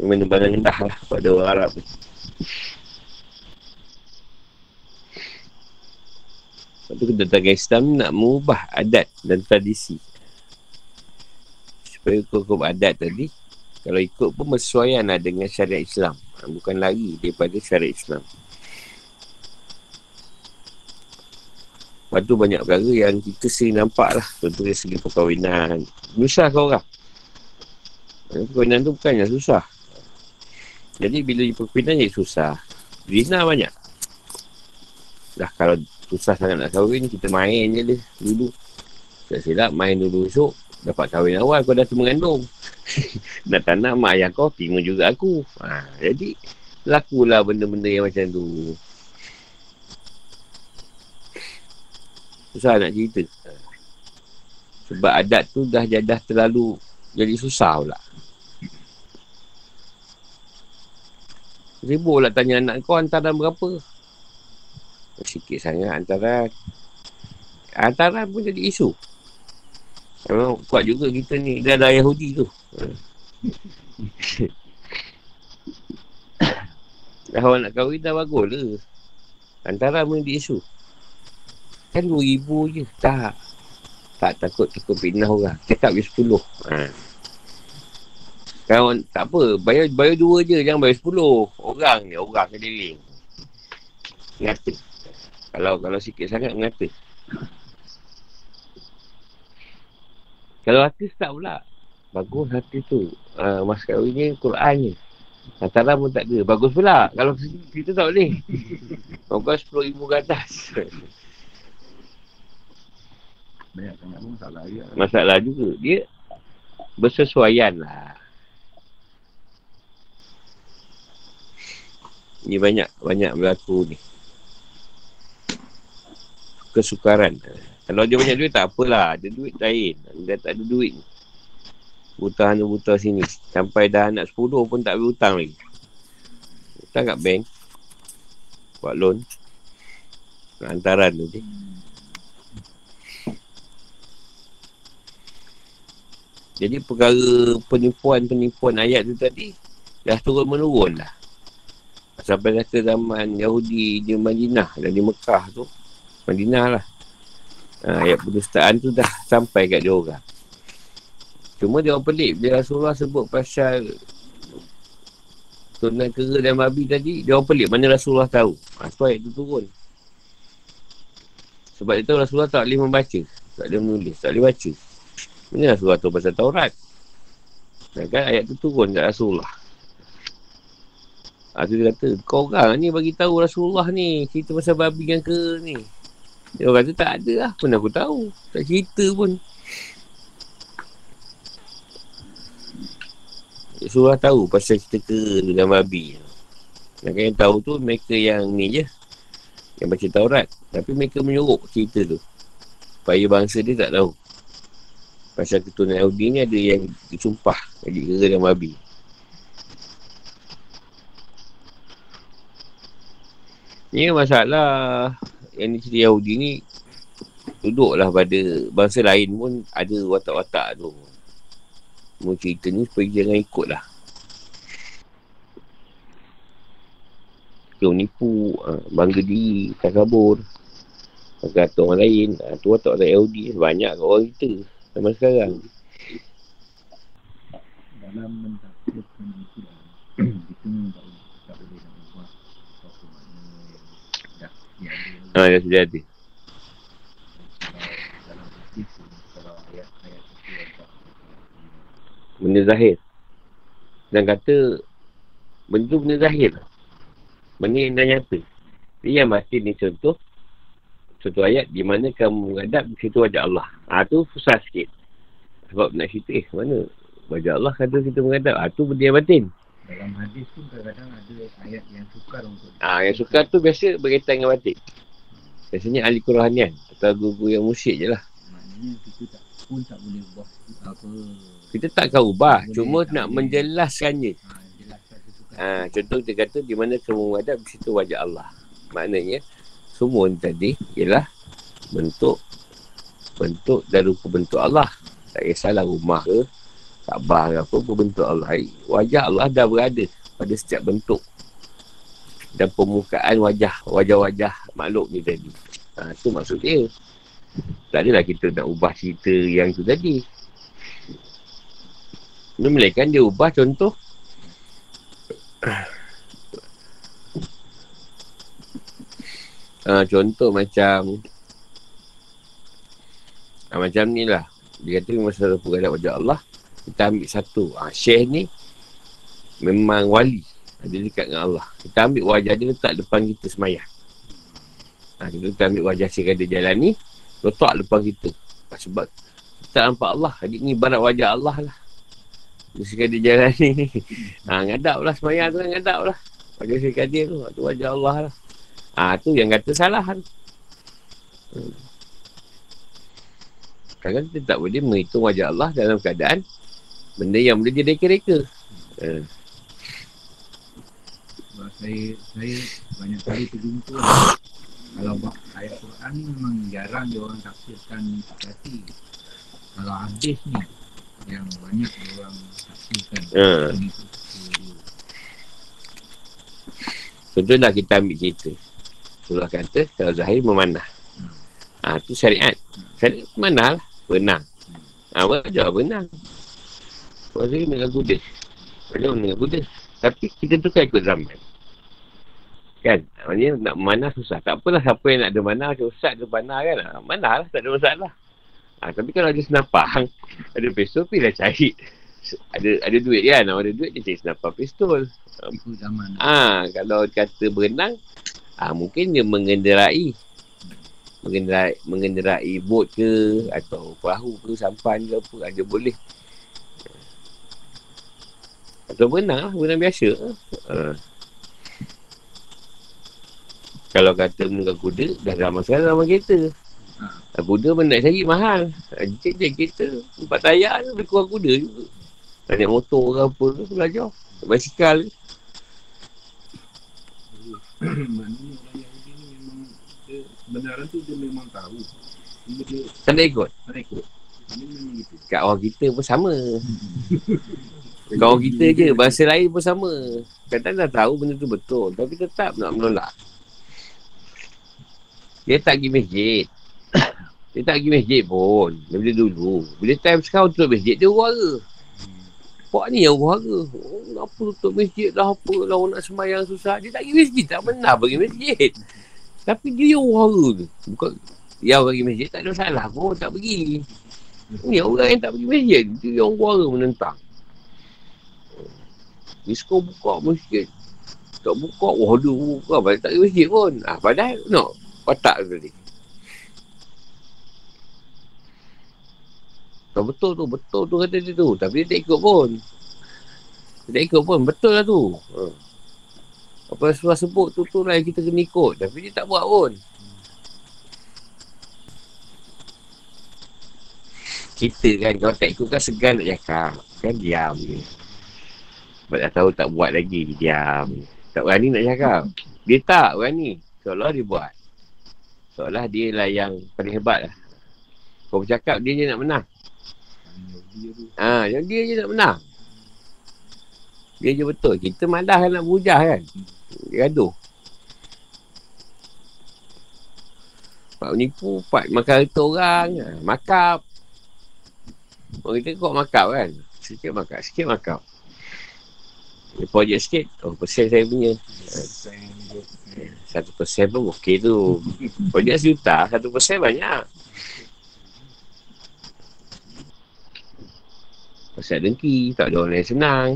Barang rendah lah pada orang Arab ni. Lepas tu kedatangan Islam nak mengubah adat dan tradisi. Supaya hukum adat tadi, kalau ikut pun bersesuaian lah dengan syariat Islam. Bukan lagi daripada syariat Islam. Lepas tu banyak perkara yang kita sering nampak lah. Contohnya segi perkahwinan. Susah kau orang. Perkahwinan tu bukannya susah. Jadi bila perkahwinan jadi susah. Zina banyak. Dah kalau susah sangat nak kahwin, kita main je dia dulu. Tak silap, main dulu esok. Dapat kahwin awal, kau dah tu mengandung. nak tak nak, mak ayah kau terima juga aku. Ha, jadi, lakulah benda-benda yang macam tu. Susah nak cerita. Sebab adat tu dah jadah terlalu jadi susah pula. Sibuk lah tanya anak kau antaran berapa. Sikit sangat antaran. Antaran pun jadi isu. Memang kuat juga kita ni. Dia ada Yahudi tu. dah awak nak kahwin dah bagus lah. Antara pun jadi isu. Kan dua ribu je. Tak. Tak takut takut fitnah orang. Cakap je sepuluh. Ha. Kan tak apa. Bayar, bayar dua je. Jangan bayar sepuluh. Orang ni. Orang keliling. Ngata. Kalau kalau sikit sangat ngata. Kalau artis tak pula. Bagus hati tu. Uh, mas kahwin ni Quran ni. Antara pun tak ada. Bagus pula. Kalau kita tak boleh. Bagus RM10,000 ke atas. Banyak sangat pun masalah juga. Masalah juga. Dia bersesuaian lah. Ni banyak, banyak berlaku ni. Kesukaran. Kalau dia banyak duit tak apalah. Ada duit lain. Dia tak ada duit. Buta hana buta sini. Sampai dah anak 10 pun tak boleh hutang lagi. Hutang kat bank. Buat loan. Antaran tu je. Jadi perkara penipuan-penipuan ayat tu tadi dah turun menurun lah. Sampai kata zaman Yahudi di Madinah dan di Mekah tu. Madinah lah. Ha, ayat pendustaan tu dah sampai kat dia orang. Cuma dia orang pelik. Bila Rasulullah sebut pasal tunan kera dan babi tadi, dia orang pelik. Mana Rasulullah tahu. Ha, sebab ayat tu turun. Sebab itu Rasulullah tak boleh membaca. Tak boleh menulis. Tak boleh baca. Ini Rasulullah tu pasal Taurat. Dan kan ayat tu turun kat Rasulullah. Ha, tu dia kata, kau orang ni bagi tahu Rasulullah ni. Cerita pasal babi yang ke ni. Dia orang kata tak ada lah. Pun aku tahu. Tak cerita pun. Suruh tahu pasal cerita kera dan babi. Dan kan yang tahu tu mereka yang ni je. Yang baca Taurat. Tapi mereka menyuruh cerita tu. Supaya bangsa dia tak tahu. Pasal keturunan Yahudi ni ada yang disumpah. Jadi kera dan babi. Ni masalah yang ni cerita Yahudi ni duduklah pada bangsa lain pun ada watak-watak tu. Mau cerita ni supaya jangan ikut lah. Kau nipu, ha, bangga diri, tak kabur. Kata orang lain, ha, tu watak watak Yahudi banyak orang kita zaman sekarang. Dalam mentafsirkan Islam, kita memang tak boleh tak boleh nak ubah apa makna yang dah sudah ada. Kalau ayat-ayat itu ada Benda zahir. Dan kata, benda tu benda zahir. Benda yang dah nyata. Jadi yang batin ni contoh, contoh ayat di mana kamu menghadap situ wajah Allah. Ha, tu susah sikit. Sebab nak cerita, eh mana wajah Allah kata kita menghadap. Ha, tu benda yang batin. dalam hadis pun kadang-kadang ada ayat yang sukar untuk Ha, yang suka tu biasa berkaitan dengan batin. Biasanya ahli kerohanian atau guru-guru yang musyrik je lah. maknanya kita tak pun tak boleh ubah apa Kita takkan ubah. Boleh, Cuma tak nak boleh. menjelaskannya. ha, jelaskan Ha, contoh dia kata di mana kamu menghadap di situ wajah Allah. Maknanya semua tadi ialah bentuk bentuk dan rupa bentuk Allah. Tak kisahlah rumah ke, Kaabah ke apa pun bentuk Allah. Wajah Allah dah berada pada setiap bentuk dan permukaan wajah, wajah-wajah makhluk ni tadi. Ha, tu maksud dia. Tak adalah kita nak ubah cerita yang tu tadi. Ini melainkan dia ubah contoh Ha, contoh macam ha, Macam ni lah. Dia kata masalah pengadap wajah Allah Kita ambil satu. Ha, Syekh ni Memang wali. Dia dekat dengan Allah. Kita ambil wajah dia letak depan kita semayang. Ha, Kita kita ambil wajah Syekh ada jalan ni Letak depan kita. Sebab Kita nampak Allah. Jadi ni barat wajah Allah lah. Syekh ada jalan ni. Ha, Ngadap lah semayang tu kan ngadap lah. Wajah Syekh tu Tu wajah Allah lah Ah tu yang kata salah kan. Hmm. Kadang kita tak boleh menghitung wajah Allah dalam keadaan benda yang boleh jadi reka-reka. Hmm. sebab saya saya banyak kali terjumpa kalau ayat Quran ni memang jarang dia orang tafsirkan hati kalau hadis ni yang banyak dia orang tafsirkan Hmm. Tu. Contohlah kita ambil cerita. Surah kata kalau zahir memanah. Ah tu syariat. Syariat memanah lah. Benang. Ah wajah benang. Wajah dengan kuda. Wajah dengan kuda. Tapi kita tu kan ikut zaman. Kan? Maksudnya nak memanah susah. Tak apalah siapa yang nak ada manah. Macam Ustaz tu panah kan. Ah, manah lah. Tak ada masalah. Ah, tapi kalau ada senapang. Ada pistol. Pergilah cari. Ada ada duit kan. Ada duit dia cari senapang pistol. ikut zaman Ah, kalau kata berenang, ah mungkin dia mengenderai mengenderai mengenderai bot ke atau perahu ke sampan ke apa ada boleh. Atau lah, berenang biasa. Ah. Kalau kata menunggang kuda, dah zaman sekarang zaman kereta. Ah, kuda pun nak cari mahal. Ah, Cik je kereta, empat tayar tu lebih kuda juga. Nak naik motor ke apa ke, belajar. Basikal ke. Maknanya orang Yahudi ni memang dia, kebenaran tu dia memang tahu cuma dia Tak nak ikut. tak ikut ini memang gitu Kat orang kita pun sama. Kat orang kita je. Bahasa lain pun sama. Kadang dah tahu benda tu betul. Tapi tetap nak menolak. Dia tak pergi masjid. Dia tak pergi masjid pun. Daripada dulu. Bila time sekarang tutup masjid, dia huara. Pak ni yang huara. Kenapa tutup masjid lah apa lah orang nak sembahyang susah. Dia tak pergi masjid. Tak pernah pergi masjid. Tapi dia yang huara tu. Bukan yang pergi masjid tak ada masalah pun. Tak pergi. Ni orang yang tak pergi masjid. Dia yang huara menentang. Disko buka masjid. Tak buka. Wah dia buka. Padahal tak pergi masjid pun. Ah, padahal no. Otak tu tadi. Tak betul tu. Betul tu kata dia tu. Tapi dia tak ikut pun. Tak ikut pun. Betul lah tu. Ha. Apa Rasulullah sebut tu tu lah yang kita kena ikut. Tapi dia tak buat pun. Kita kan kalau tak ikut kan segan nak cakap. Kan diam je. Sebab dah tahu tak buat lagi. Diam je. Tak berani nak cakap. Dia tak berani. Seolah dia buat. Seolah dia lah yang paling hebat lah. Kau bercakap dia je nak menang. Ha, yang dia je nak menang. Dia je betul. Kita malah nak berhujah kan. Dia gaduh. Pak menipu, pak makan harta orang. Ha, makap. Orang kita kok makap kan. Sikit makap, sikit makap. Dia projek sikit. Oh, persen saya punya. Satu persen pun okey tu. Projek sejuta, satu persen banyak. Pasal dengki, tak ada orang yang senang.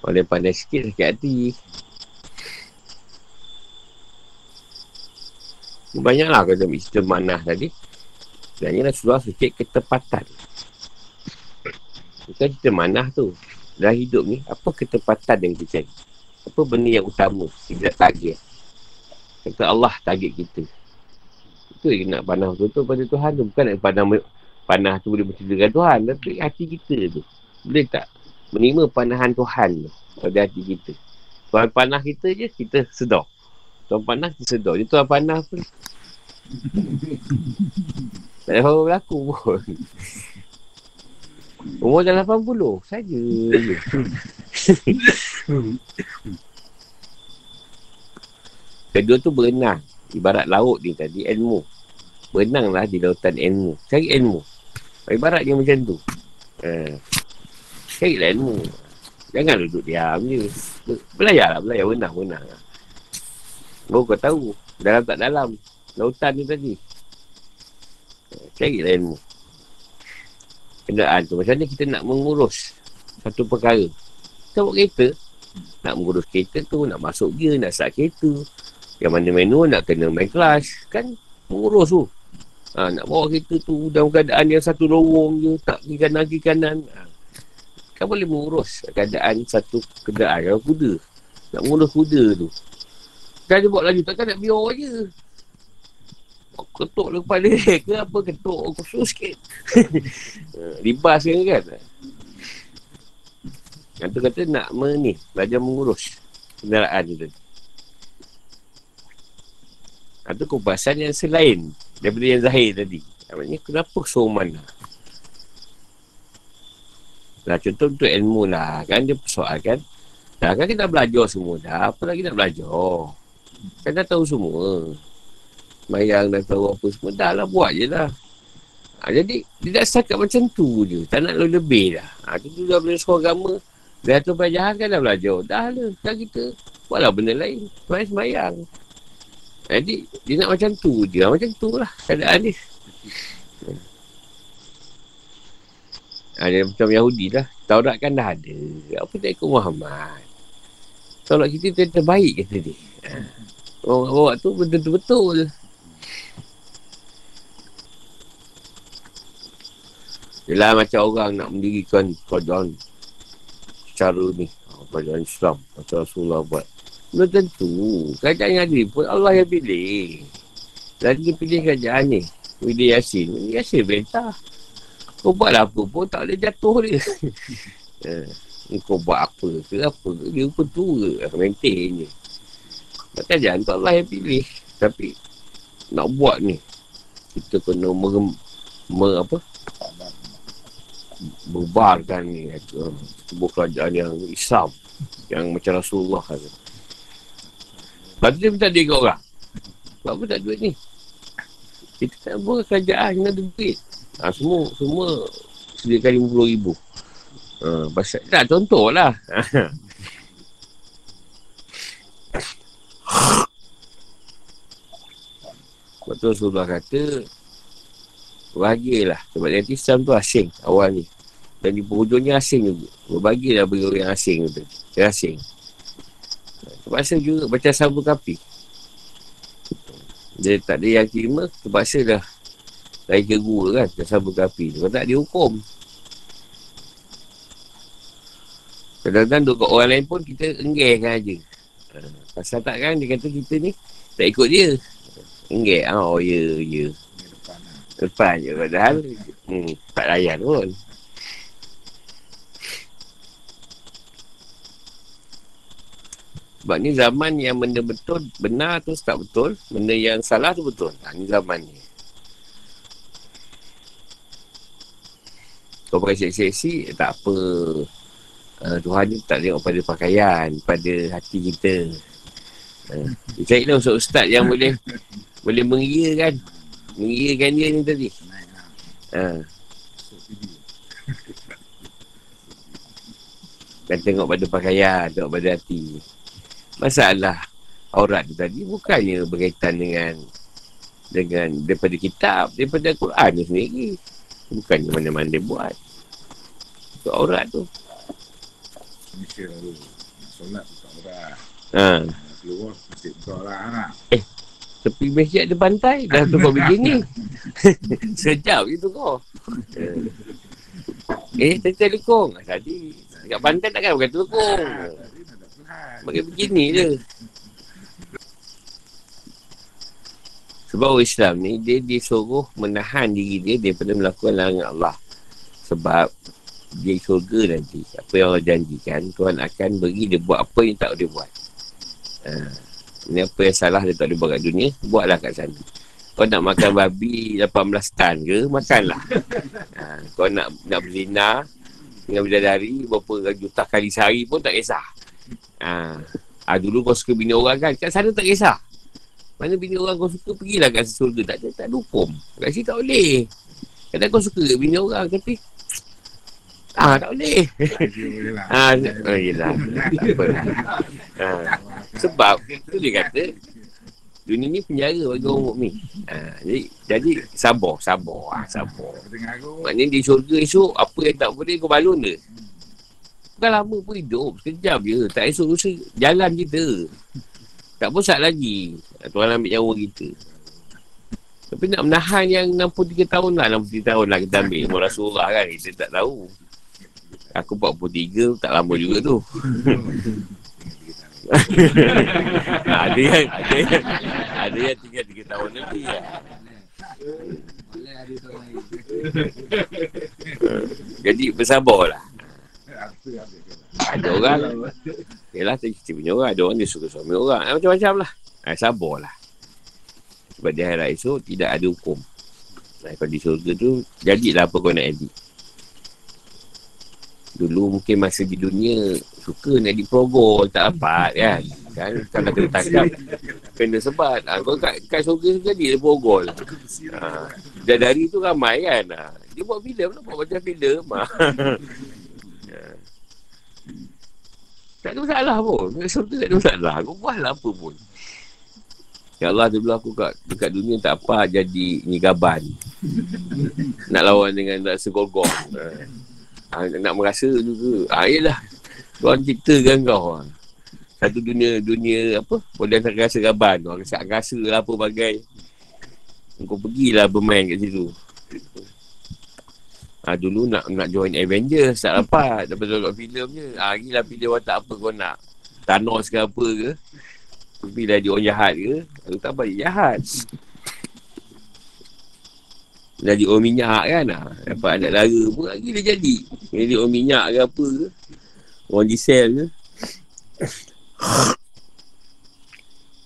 Orang pandai sikit sakit hati. Banyaklah kata Mr. Manah tadi. Sebenarnya lah suruh sikit ketepatan. Kita manah tu. Dalam hidup ni, apa ketepatan yang kita cari? Apa benda yang utama? Kita target. Kata Allah target kita. Itu yang nak panah betul-betul pada Tuhan tu. Bukan nak panah, panah tu boleh menceritakan Tuhan. Tapi hati kita tu. Boleh tak? menerima panahan Tuhan pada hati kita. Tuhan panah kita je, kita sedar. Tuhan panah, kita sedar. Dia Tuhan panah pun. tak ada apa-apa berlaku pun. Umur dah 80 saja. Kedua tu berenang. Ibarat laut ni tadi, ilmu. Berenanglah di lautan ilmu. Cari ilmu. Ibarat dia macam tu. Uh. Carilah ilmu. Jangan duduk diam je. Belajar lah, belajar. Benang, benang. Baru kau tahu. Dalam tak dalam. Lautan ni tadi. Carilah ilmu. Kenderaan tu. Macam mana kita nak mengurus satu perkara. Kita buat kereta. Nak mengurus kereta tu. Nak masuk gear. Nak start kereta. Yang mana menu nak kena main kelas. Kan mengurus tu. Ha, nak bawa kereta tu dalam keadaan yang satu lorong je. Tak pergi kanan, pergi kanan. Ha, Kan boleh mengurus keadaan satu kenderaan kalau kuda. Nak mengurus kuda tu. Kan dia buat laju, takkan nak biar je. Ketuk lah kepala ke apa, ketuk khusus sikit. Libas kan kan. Yang tu kata nak ni, belajar mengurus kenderaan tu tadi. Itu kupasan yang selain daripada yang zahir tadi. Maksudnya kenapa lah? Nah, contoh untuk ilmu lah. Kan dia persoal kan. Dah kan kita belajar semua dah. Apa lagi nak belajar? Kan dah tahu semua. Mayang dah tahu apa semua. Dah lah buat je lah. Ha, jadi, dia dah setakat macam tu je. Tak nak lebih dah. Ha, tu dah belajar sekolah agama. Dah tu pelajaran kan dah belajar. Dah lah. Kan kita buatlah benda lain. Semayang semayang. Jadi, dia nak macam tu je. Macam tu lah keadaan ni. Ha, macam Yahudi lah. Taurat kan dah ada. Apa tak ikut Muhammad? Taurat kita tu terbaik kata dia. Ha. Orang bawa tu betul-betul. Yelah macam orang nak mendirikan kerajaan secara ni. Kerajaan Islam. Macam Rasulullah buat. Belum tentu. Kerajaan yang ada pun Allah yang pilih. Lagi dia pilih kerajaan ni. Widi Yasin. Widi Yasin bentah. Kau buat apa pun tak boleh jatuh dia. eh, kau buat apa ke apa ke. Dia pun tua. Maintain je. Jangan tak Allah yang pilih. Tapi nak buat ni. Kita kena mer, mer apa? Berbarkan ni. Sebuah kerajaan yang Islam. Yang macam Rasulullah kan. Lepas tu dia minta dia ke orang. Sebab apa tak duit ni? Kita tak buat kerajaan dengan duit. Ha, semua semua sediakan RM50,000. Ha, pasal, tak, contoh lah. Betul Rasulullah kata Bahagialah Sebab nanti Islam tu asing Awal ni Dan di penghujungnya asing juga Berbahagialah bagi orang asing tu Yang asing Terpaksa juga Macam sabun kapi Dia tak ada yang terima Terpaksa dah lain ke gua kan Dah sabun ke api tu Kalau tak dihukum Kadang-kadang duduk orang lain pun kita enggehkan aja. Ha, pasal tak kan dia kata kita ni tak ikut dia. Enggeh. Oh, ya, ya. Yang depan lah. Lepas je padahal hmm, tak layan pun. Sebab ni zaman yang benda betul, benar tu tak betul. Benda yang salah tu betul. Ha, ni zaman ni. Kau pakai seksi-seksi, tak apa. Uh, Tuhan ni tak tengok pada pakaian, pada hati kita. Uh, dia carilah ustaz-ustaz yang boleh boleh mengiyakan. Mengiyakan dia ni tadi. Video. Kan tengok pada pakaian, tengok pada hati. Masalah aurat tu tadi bukannya berkaitan dengan dengan daripada kitab, daripada Quran tu sendiri. Bukannya mana-mana dia buat. Tu aurat tu. Malaysia lalu. Solat buka orang. Ha. Nak keluar masjid buka orang lah. Tepi masjid ada pantai, dah tukar begini. Sejap je tu kau. eh, tadi telekong. Tadi, dekat pantai takkan pakai telekong. Pakai begini je. Sebab Islam ni, dia disuruh menahan diri dia daripada melakukan larangan Allah. Sebab dia syurga nanti. Apa yang Allah janjikan, Tuhan akan beri dia buat apa yang tak boleh buat. Ha. Ini apa yang salah dia tak boleh buat kat dunia, buatlah kat sana. Kau nak makan babi 18 tan ke, makanlah. Ha. Kau nak nak berzina dengan bidadari berapa juta kali sehari pun tak kisah. Ha. ha. dulu kau suka bini orang kan, kat sana tak kisah. Mana bini orang kau suka, pergilah kat surga. Tak ada, tak ada hukum. Kat sini tak boleh. Kadang kau suka bini orang, tapi Ah, tak boleh. Ah, oh, yelah. Tak apa lah. Ah, sebab, tu dia kata, dunia ni penjara bagi orang mukmin. Ah, jadi, jadi, sabar, sabar. Sabar. Dengar aku. Maknanya di syurga esok, apa yang tak boleh kau balun dia. Bukan lama pun hidup. Sekejap je. Tak esok lusa jalan kita. Tak bosak lagi. Tuhan ambil nyawa kita. Tapi nak menahan yang 63 tahun lah. 63 tahun lah kita ambil. Mula surah kan. Kita tak tahu. Aku 43 tak lama juga tu. ada yang ada yang ada yang tinggal 3 tahun lagi ya. Jadi bersabarlah. Apa yang dia kata? Ada orang. Yelah kita punya orang. Ada orang dia suka suami orang. Eh, Macam-macam lah. Eh, Sabarlah Sebab di akhirat esok Tidak ada hukum. Eh, Kalau di surga tu Jadilah apa kau nak edit. Dulu mungkin masa di dunia Suka nak diprogol Tak dapat kan? Kan? Kalau kena tangkap Kena sebat. Ha, Kau kat, kat surga tu jadi dia progrol ha, dari tu ramai kan? Ha, Dia buat filem lah. Buat macam filem. Ha. Tak ada masalah pun. Surga tak ada masalah. Kau buatlah apa pun. Ya Allah dia bilang aku kat, dekat dunia tak apa jadi ni gaban. nak lawan dengan rasa golgong. Ha, nak merasa juga. Ha, yelah. Tuhan ciptakan kau. Ha. Satu dunia, dunia apa? Boleh nak rasa gaban. Orang rasa rasa lah apa bagai. Kau pergilah bermain kat situ. Ha, dulu nak nak join Avengers tak dapat. Dapat tengok filem je. Ha, lah pilih watak apa kau nak. Thanos ke apa ke. Pilih dia orang jahat ke. Kalau tak balik jahat. Jadi orang minyak kan. Ha. Dapat anak lara pun lagi dia jadi. Jadi orang minyak ke apa ke. Orang diesel ke.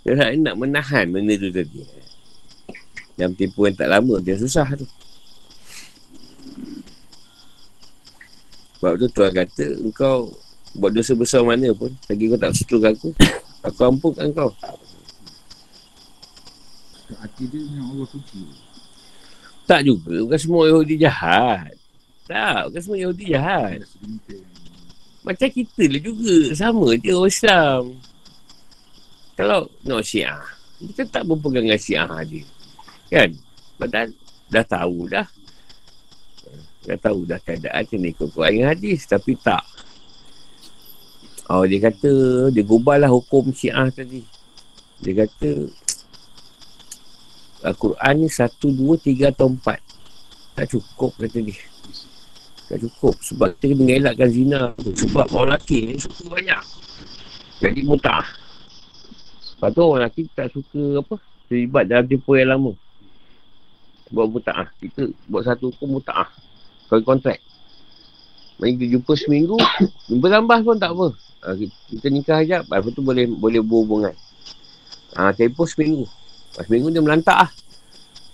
Dia nak menahan benda tu tadi. Dalam tempoh yang tak lama, dia susah tu. Sebab tu Tuhan kata engkau buat dosa besar mana pun lagi kau tak setuju aku aku ampunkan kau. Hati dia dengan Allah suci. tak juga bukan semua Yahudi jahat. Tak bukan semua Yahudi jahat. Macam kita lah juga sama je orang Islam. Kalau no syiah. Kita tak berpegang dengan syiah dia kan? Padahal dah tahu dah dah tahu dah keadaan kena ikut Quran dengan hadis tapi tak oh dia kata dia gubahlah hukum syiah tadi dia kata Al-Quran ni satu, dua, tiga atau empat tak cukup kata dia Tak cukup. Sebab kita kena elakkan zina tu. Sebab orang lelaki ni suka banyak. Jadi mutah. Lepas tu orang lelaki tak suka apa. Terlibat dalam tempoh yang lama. Buat mutah. Kita buat satu hukum mutah. Kalau kontrak. Main kita jumpa seminggu. Jumpa tambah pun tak apa. Ha, kita, nikah sekejap. Lepas tu boleh boleh berhubungan. Ha, tempoh seminggu. Lepas seminggu dia melantak lah.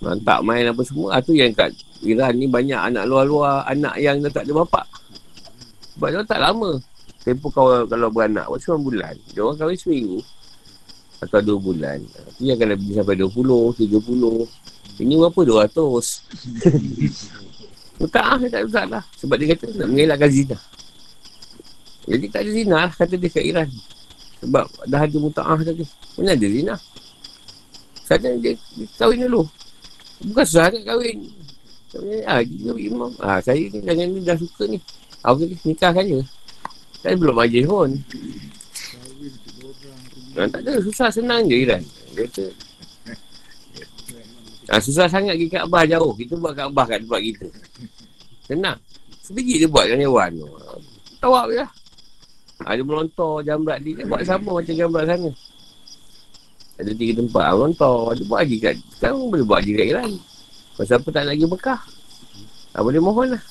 Melantak main apa semua. Ha, tu yang kat Iran ni banyak anak luar-luar. Anak yang dah tak ada bapak. Sebab dia tak lama. Tempoh kalau, kalau beranak. Waktu 9 bulan. Dia orang kahwin seminggu. Atau 2 bulan. Ha, tu yang akan lebih sampai 20, 30. Ini berapa? 200. Tak ah, tak usah lah. Sebab dia kata nak mengelakkan zina. Jadi tak ada zina lah kata dia kat Iran. Sebab dah ada muta'ah tadi. Mana ada zina? Sana dia, dia kahwin dulu. Bukan susah nak kahwin. Ah, dia imam. Ah, saya ni dengan ni dah suka ni. Ah, okey, nikahkan je. Saya belum majlis pun. Ah, tak ada, susah senang je Iran. Dia kata, Ha, susah sangat pergi Kaabah jauh. Kita buat Kaabah kat tempat kita. Senang. Sebiji dia buat dengan hewan tu. Tawak je lah. Ha, dia melontar jamrat dia. Dia buat sama macam jamrat sana. Ada tiga tempat. Ha, melontar. Dia buat lagi kat... Sekarang boleh buat lagi kat Iran. Pasal apa tak lagi Mekah. Ha, boleh mohon lah.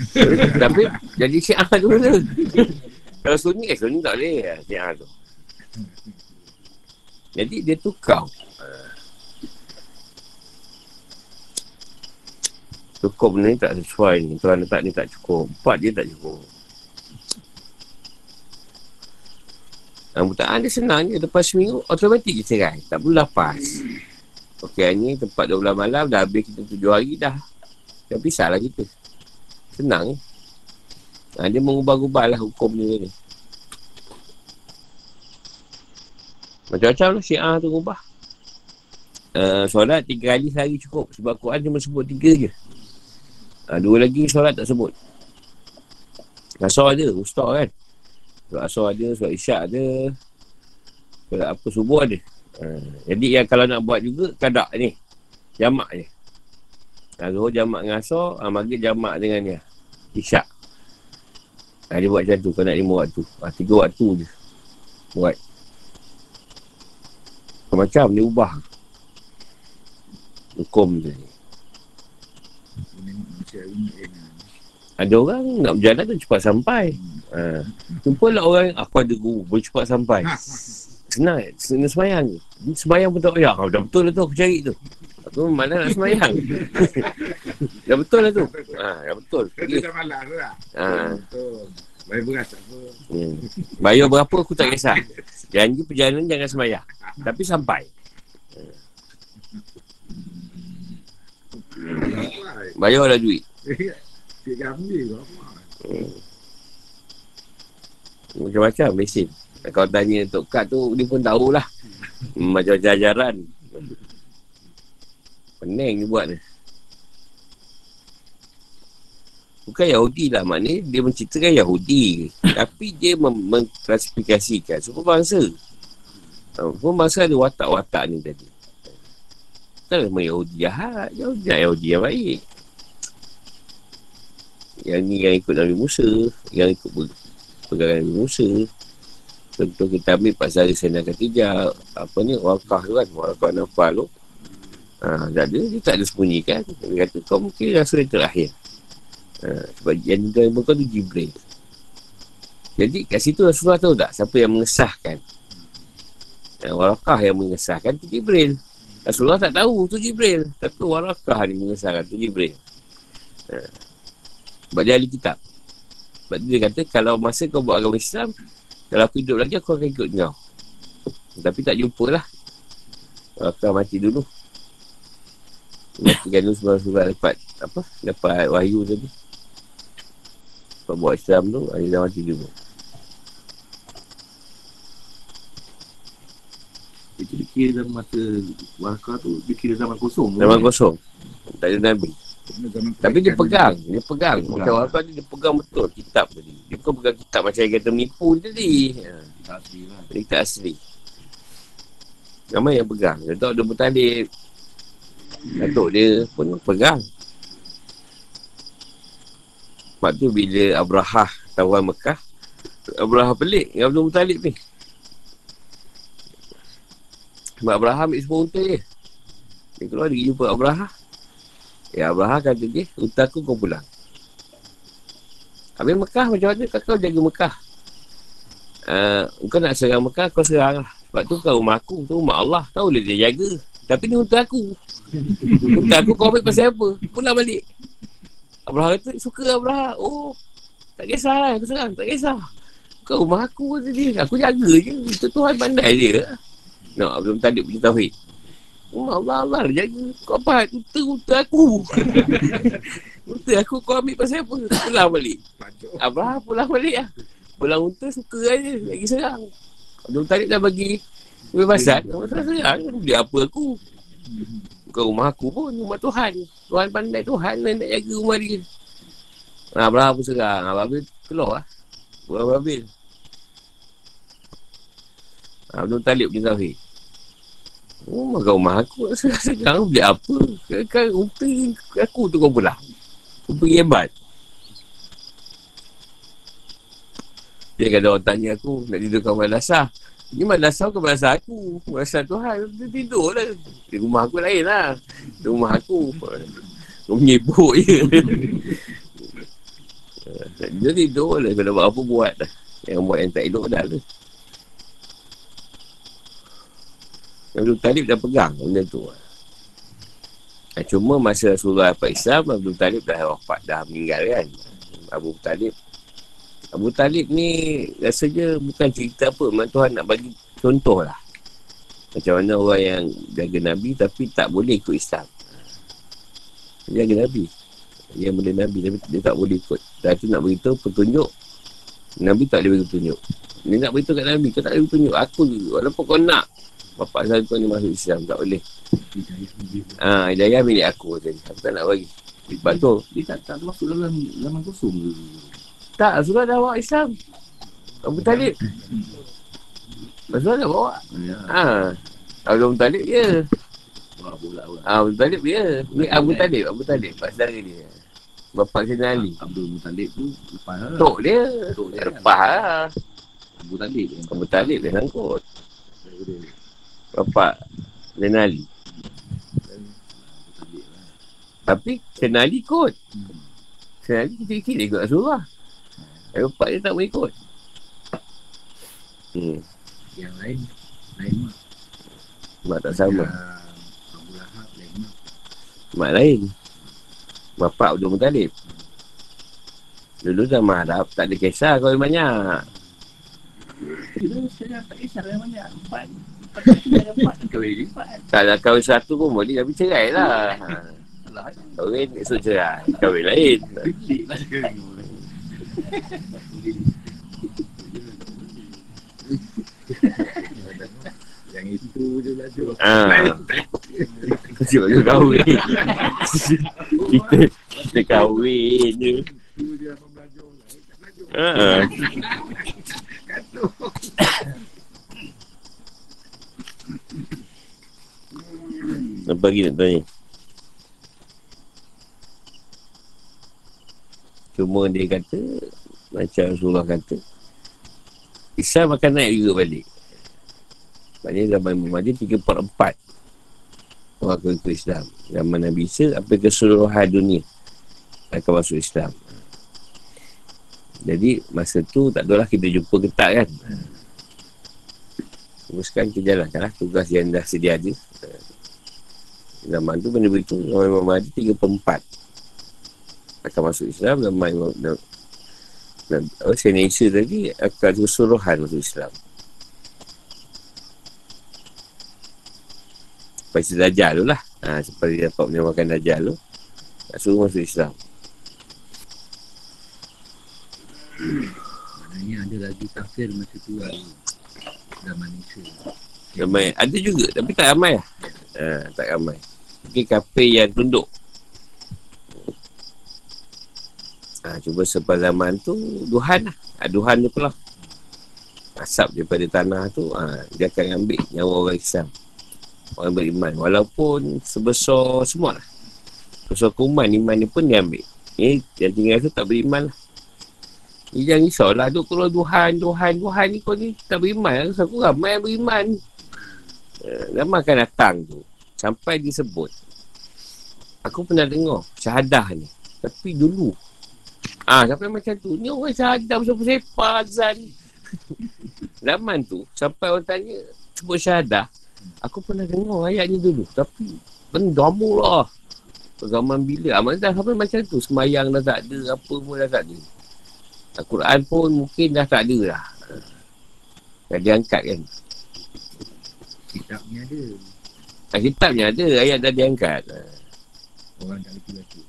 Tapi jadi syiah dulu tu. Kalau sunyi, eh sunyi tak boleh. Syiah tu. Jadi dia tukar. Cukup ni tak sesuai ni. Tuan letak ni tak cukup. Empat dia tak cukup. Rambutan dia senang je. Lepas seminggu, automatik je cerai. Tak perlu lepas. Okey, ni tempat 12 malam. Dah habis kita tujuh hari dah. Dah pisah lah kita. Senang ni. Ha, dia mengubah-ubah lah hukum dia ni. Macam-macam lah syiah tu ubah. Uh, solat tiga kali sehari cukup. Sebab Quran cuma sebut tiga je. Ha, dua lagi solat tak sebut. Asar ada, ustaz kan. Solat asar ada, solat isyak ada. Solat apa subuh ada. Ha, jadi yang kalau nak buat juga, kadak ni. Jamak je. Ha, Zuhur jamak dengan asar, ha, maghrib jamak dengan ni. Isyak. Ha, dia buat macam tu, kau nak lima waktu. Ha, tiga waktu je. Buat. Macam dia ubah. Hukum tu ni. Ada orang nak berjalan tu cepat sampai. Ha. Lah orang, aku ada guru, boleh cepat sampai. Senang, senang semayang. Semayang pun tak payah. Oh, dah betul lah tu aku cari tu. Aku mana nak semayang. dah betul lah tu. Ha, dah betul. Kita dah malas lah. Ha. Bayar beras tak apa. Hmm. Bayar berapa aku tak kisah. Janji perjalanan jangan semayang. Tapi sampai. Bayarlah duit. Tiga ambil ke? Hmm. Macam-macam mesin. Kalau tanya Tok Kat tu, dia pun tahulah. Macam-macam ajaran. Pening dia buat ni. Bukan Yahudi lah. Maknanya dia menceritakan Yahudi. Tapi dia mem- mengklasifikasikan semua bangsa. Semua bangsa ada watak-watak ni tadi. Tak ada Yahudi jahat. Yahudi, Yahudi yang baik. Yang ni yang ikut Nabi Musa. Yang ikut pe- pegangan Nabi Musa. Contoh kita ambil pasal Sayyidina Khatijah. Apa ni? Wakah tu kan? Wakah Nafal tu. Ha, Tak ada. Dia tak ada sembunyikan. Dia kata kau mungkin rasa yang terakhir. Ha, Sebab yang juga yang tu Jibril Jadi kat situ Rasulullah tahu tak Siapa yang mengesahkan? Ha, Warakah yang mengesahkan tu Jibril Rasulullah tak tahu tu Jibril Tapi Warakah ni mengesahkan tu Jibril ha. Sebab dia ahli kitab. Sebab dia kata, kalau masa kau buat agama Islam, kalau aku hidup lagi, aku akan ikut kau. Tapi tak jumpa lah. Akan mati dulu. Matikan dulu sebab sebab dapat, apa, dapat wahyu tadi. Kau buat Islam tu, dia dah mati dulu. Kira dalam masa Waraka tu Dia kira zaman kosong Zaman kosong. Tak ada Nabi. Tapi dia pegang. Dia pegang. Macam orang tadi, dia pegang betul kitab tadi. Dia bukan pegang kitab macam yang kata menipu tadi. Ha. Tak asli lah tak asli. Ramai yang pegang. Datuk dia bertalib. Datuk dia pun pegang. Sebab tu bila Abrahah tawan Mekah, Abrahah pelik dengan Abdul Muttalib ni. Sebab Abrahah ambil semua unta je. Dia keluar dia jumpa Abrahah. Ya Abrahah kata dia, unta aku kau pulang. Habis Mekah macam mana kau jaga Mekah? Uh, kau nak serang Mekah, kau serang lah. Sebab tu kau rumah aku, tu rumah Allah. Tahu boleh dia jaga. Tapi ni unta aku. unta aku kau ambil pasal apa? Pulang balik. Abraham kata, suka Abraham. Oh, tak kisah lah, aku serang. Tak kisah. Kau rumah aku kata dia. Aku jaga je. Itu Tuhan pandai je. No, belum tadi punya tauhid. Oh, Allah, Allah jaga. Kau apa? Unta, unta aku. unta aku kau ambil pasal apa? Pulang balik. Abraham pulang balik lah. Pulang unta suka aja. Lagi serang. Abdul Talib dah bagi kebebasan. Kau tak serang. Dia apa aku? Bukan rumah aku pun. Rumah Tuhan. Tuhan pandai Tuhan lah nak jaga rumah dia. Abraham pun serang. Abraham keluar lah. Bukan Abraham. Abdul Talib punya tauhid. Oh, maka rumah aku sekarang beli apa? Kan unta aku tu kau. Kau pergi hebat. Dia kata orang tanya aku nak tidur kat madrasah. Ni madrasah ke madrasah aku? Madrasah Tuhan. Dia tidur lah. Di rumah aku lain lah. Di rumah aku. Kau menyibuk je. Dia tidur lah. Kalau buat apa buat lah. Yang buat yang tak elok dah lah. Abdul Talib dah pegang benda tu. Ha, cuma masa Rasulullah dapat Islam, Abdul Talib dah wafat, dah meninggal kan. Abu Talib. Abu Talib ni rasanya bukan cerita apa. Memang Tuhan nak bagi contoh lah. Macam mana orang yang jaga Nabi tapi tak boleh ikut Islam. Jaga Nabi. Dia boleh Nabi tapi dia tak boleh ikut. Dan tu nak beritahu petunjuk. Nabi tak boleh beritahu petunjuk. Dia nak beritahu kat Nabi. Kau tak boleh beritahu. Aku. Walaupun kau nak Bapak saya kau ni masuk Islam Tak boleh. Ah, ha, Hidayah milik aku tadi Aku tak nak bagi. Sebab tu Dia tak, tak masuk dalam laman kosong ke? Tak Rasulullah dah bawa Islam. Abu Talib Rasulullah dah bawa. Ya. Ha Abu Talib ya Wah, bola pula. ha, Abu Talib ya Ni Abu Talib Abu Talib Pak saudara dia. Bapak Sayyidina Ali Abdul Muttalib tu lepas lah. Tok dia. Tok dia. Lepas lah. Abu Talib Abu Talib dia sangkut Bapak Sayyidina Ali Tapi Sayyidina Ali ikut. Sayyidina Ali kecil-kecil dia ikut Rasulullah. Tapi bapak dia tak boleh ikut. Hmm. Yang lain Lain mak. Mak tak sama. Yang Abu Lahab lain mak. Mak lain. Bapak Abdul Muttalib. Dulu zaman Arab tak ada kisah kau banyak. Kita saya tak kisah banyak. Empat. Kawin empat. Tak nak kahwin satu pun boleh Tapi cerai lah. Alah. Kahwin esok cerai Kahwin lain lah. Yang itu je lah tu Ah. Siapa tu kahwin Kita Kita kahwin je Itu je apa. Apa lagi nak tanya? Cuma dia kata Macam Rasulullah kata Islam akan naik juga balik. Maknanya zaman Imam Mahdi 3 per 4 Orang akan ikut Islam. Zaman Nabi Isa Sampai keseluruhan dunia Akan masuk Islam. Jadi masa tu tak adalah kita jumpa ketat kan? Teruskan kita lah tugas yang dah sedia ada Zaman tu benda begitu Zaman Imam Mahdi 3 per 4 Akan masuk Islam Zaman Imam dan, oh, Sayyidina Isa tadi akan keseluruhan masuk Islam. Seperti Dajjal tu lah. Ha, Seperti dapat menyamakan Dajjal tu Nak suruh masuk Islam. Maknanya ada lagi tafsir masa tu lah. Zaman Isa Ramai Ada juga Tapi tak ramai lah. Ha, Tak ramai Mungkin kafir yang tunduk ha, Cuba sebab zaman tu Duhan lah ha, Duhan tu pula Asap daripada tanah tu ha, Dia akan ambil nyawa orang Islam Orang beriman Walaupun sebesar semua lah Sebesar kuman iman ni pun dia ambil Ni yang tinggal tu tak beriman lah. Ni jangan risaulah. Duk kalau Tuhan, Tuhan, Tuhan ni kau ni tak beriman. Aku aku ramai beriman. Uh, ramai akan datang tu. Sampai disebut. Aku pernah dengar syahadah ni. Tapi dulu. Ah, sampai macam tu. Ni orang syahadah pasal sepak azan. Zaman tu, sampai orang tanya sebut syahadah. Aku pernah dengar ayat ni dulu. Tapi, benda lah. Zaman bila? Amat dah sampai macam tu. Semayang dah tak ada. Apa pun dah tak ada. Al-Quran pun mungkin dah tak ada lah. Dah diangkat kan. Kitabnya ada. Ah, kitabnya ada. Ayat dah diangkat. Orang tak lagi baca.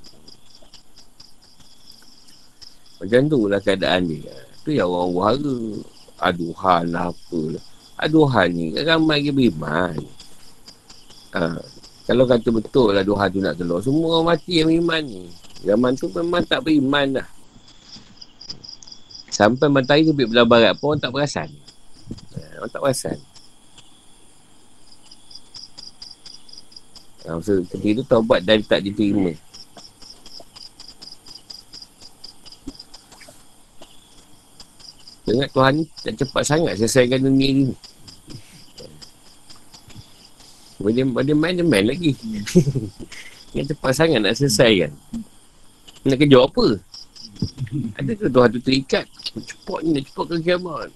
Macam tu lah keadaan dia. Tu yang orang wahara. Aduhan lah apalah. Aduhan ni kan ramai lagi beriman. Ha. Kalau kata betul lah Tuhan tu nak keluar. Semua orang mati yang beriman ni. Zaman tu memang tak beriman dah. Sampai matahari terbit belah barat pun orang tak perasan. Ha, orang tak perasan. Ha, masa ketika tu taubat dan tak diterima. Dengar Tuhan ni tak cepat sangat selesaikan dunia ni. Boleh, boleh main, dia main lagi. Yang cepat sangat nak selesaikan. Nak kerja apa? Ada ke Tuhan tu terikat? Cepat ni, nak cepat ke kiamat.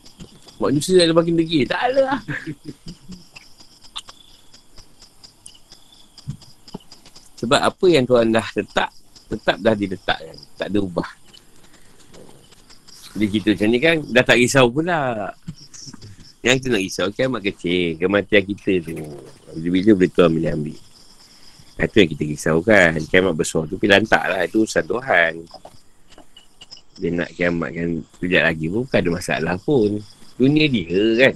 Manusia dah makin degil. Tak ada lah. Sebab apa yang Tuhan dah letak, tetap dah diletakkan. Tak ada ubah. Jadi kita macam ni kan, dah tak risau pula. Yang kita nak risau, kiamat kecil. Kematian kita tu. Bila-bila boleh Tuhan boleh ambil. Itu yang kita risau kan. Kiamat besar tu, pilihan tak lah. Itu urusan Tuhan. Dia nak kiamat kan, sekejap lagi pun bukan ada masalah pun. Dunia dia kan.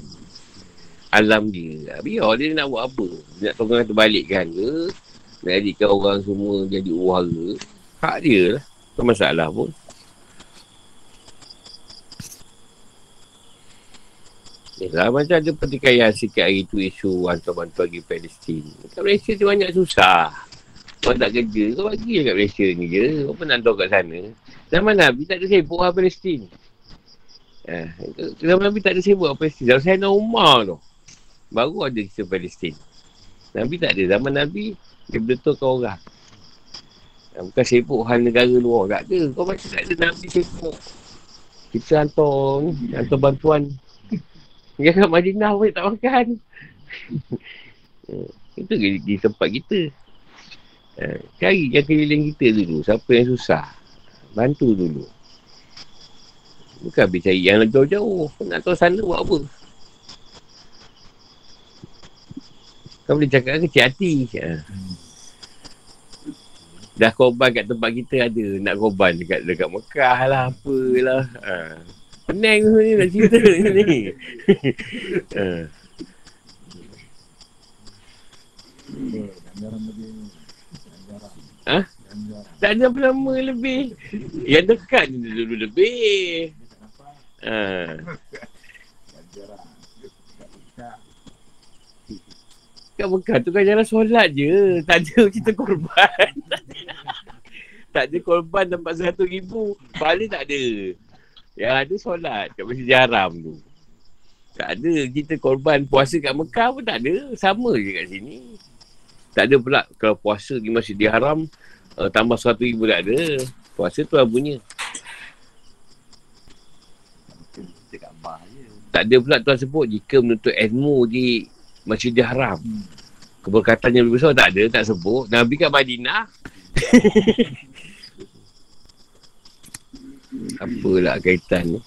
Alam dia. Biar dia nak buat apa. Dia nak tolong terbalikkan ke. Nak jadikan orang semua jadi wara. Hak dia lah. Tak masalah pun. Yalah, macam ada pertikaian sikit hari tu isu hantar bantuan bagi Palestin. Kat Malaysia tu banyak susah. Kau tak kerja, kau bagi je kat Malaysia ni je. Kau pernah hantar kat sana. Zaman Nabi tak ada sibuk lah Palestin. Eh, zaman Nabi tak ada sibuk lah Palestin. Zaman saya nak Umar tu. Baru ada kisah Palestin. Nabi tak ada. Zaman Nabi, dia betulkan orang. Eh, bukan sibuk hal negara luar. Tak ada. Kau macam tak ada Nabi sibuk. Kita hantar hantar bantuan. Dia kat Madinah pun tak makan. Itu di, di tempat kita. Eh, Cari yang keliling kita dulu. Siapa yang susah. Bantu dulu. Bukan habis cari yang jauh-jauh. Nak tahu sana buat apa. Kau boleh cakap kecil hati. Ha. Dah korban kat tempat kita ada. Nak korban dekat, dekat Mekah lah. Apalah. Ha. Pening ni nak cerita ni. ha. Ha? Tak ada apa nama lebih. Yang dekat ni dulu lebih. Ha. Kat Mekah tu kan jalan solat je. Tak ada cerita korban. tak ada korban tempat seratus ribu. Paling tak ada. Yang ada solat kat Masjid Haram tu. Tak ada kita korban puasa kat Mekah pun tak ada. Sama je kat sini. Tak ada pula kalau puasa di Masjid Haram uh, tambah 100 ribu tak ada. Puasa tu lah punya. Tak ada pula tuan sebut jika menuntut ilmu di Masjid Haram. Keberkatannya lebih besar tak ada, tak sebut. Nabi kat Madinah. Apalah kaitan ni.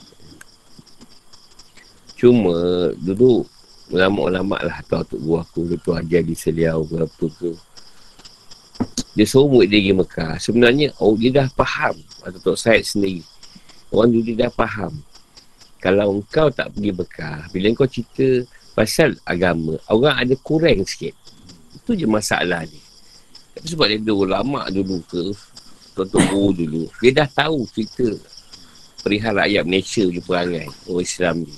Cuma dulu ulama-ulama lah tahu tu gua aku tu ajar di Seliau ke apa ke. Dia suruh murid dia pergi Mekah. Sebenarnya oh, dia dah faham. Atau Tok Syed sendiri. Orang dulu dia dah faham. Kalau engkau tak pergi Mekah, bila kau cerita pasal agama, orang ada kurang sikit. Itu je masalah ni. Sebab dia ada ulama dulu ke, Tonton Guru dulu. Dia dah tahu cerita perihal rakyat Malaysia punya perangai orang Islam ni.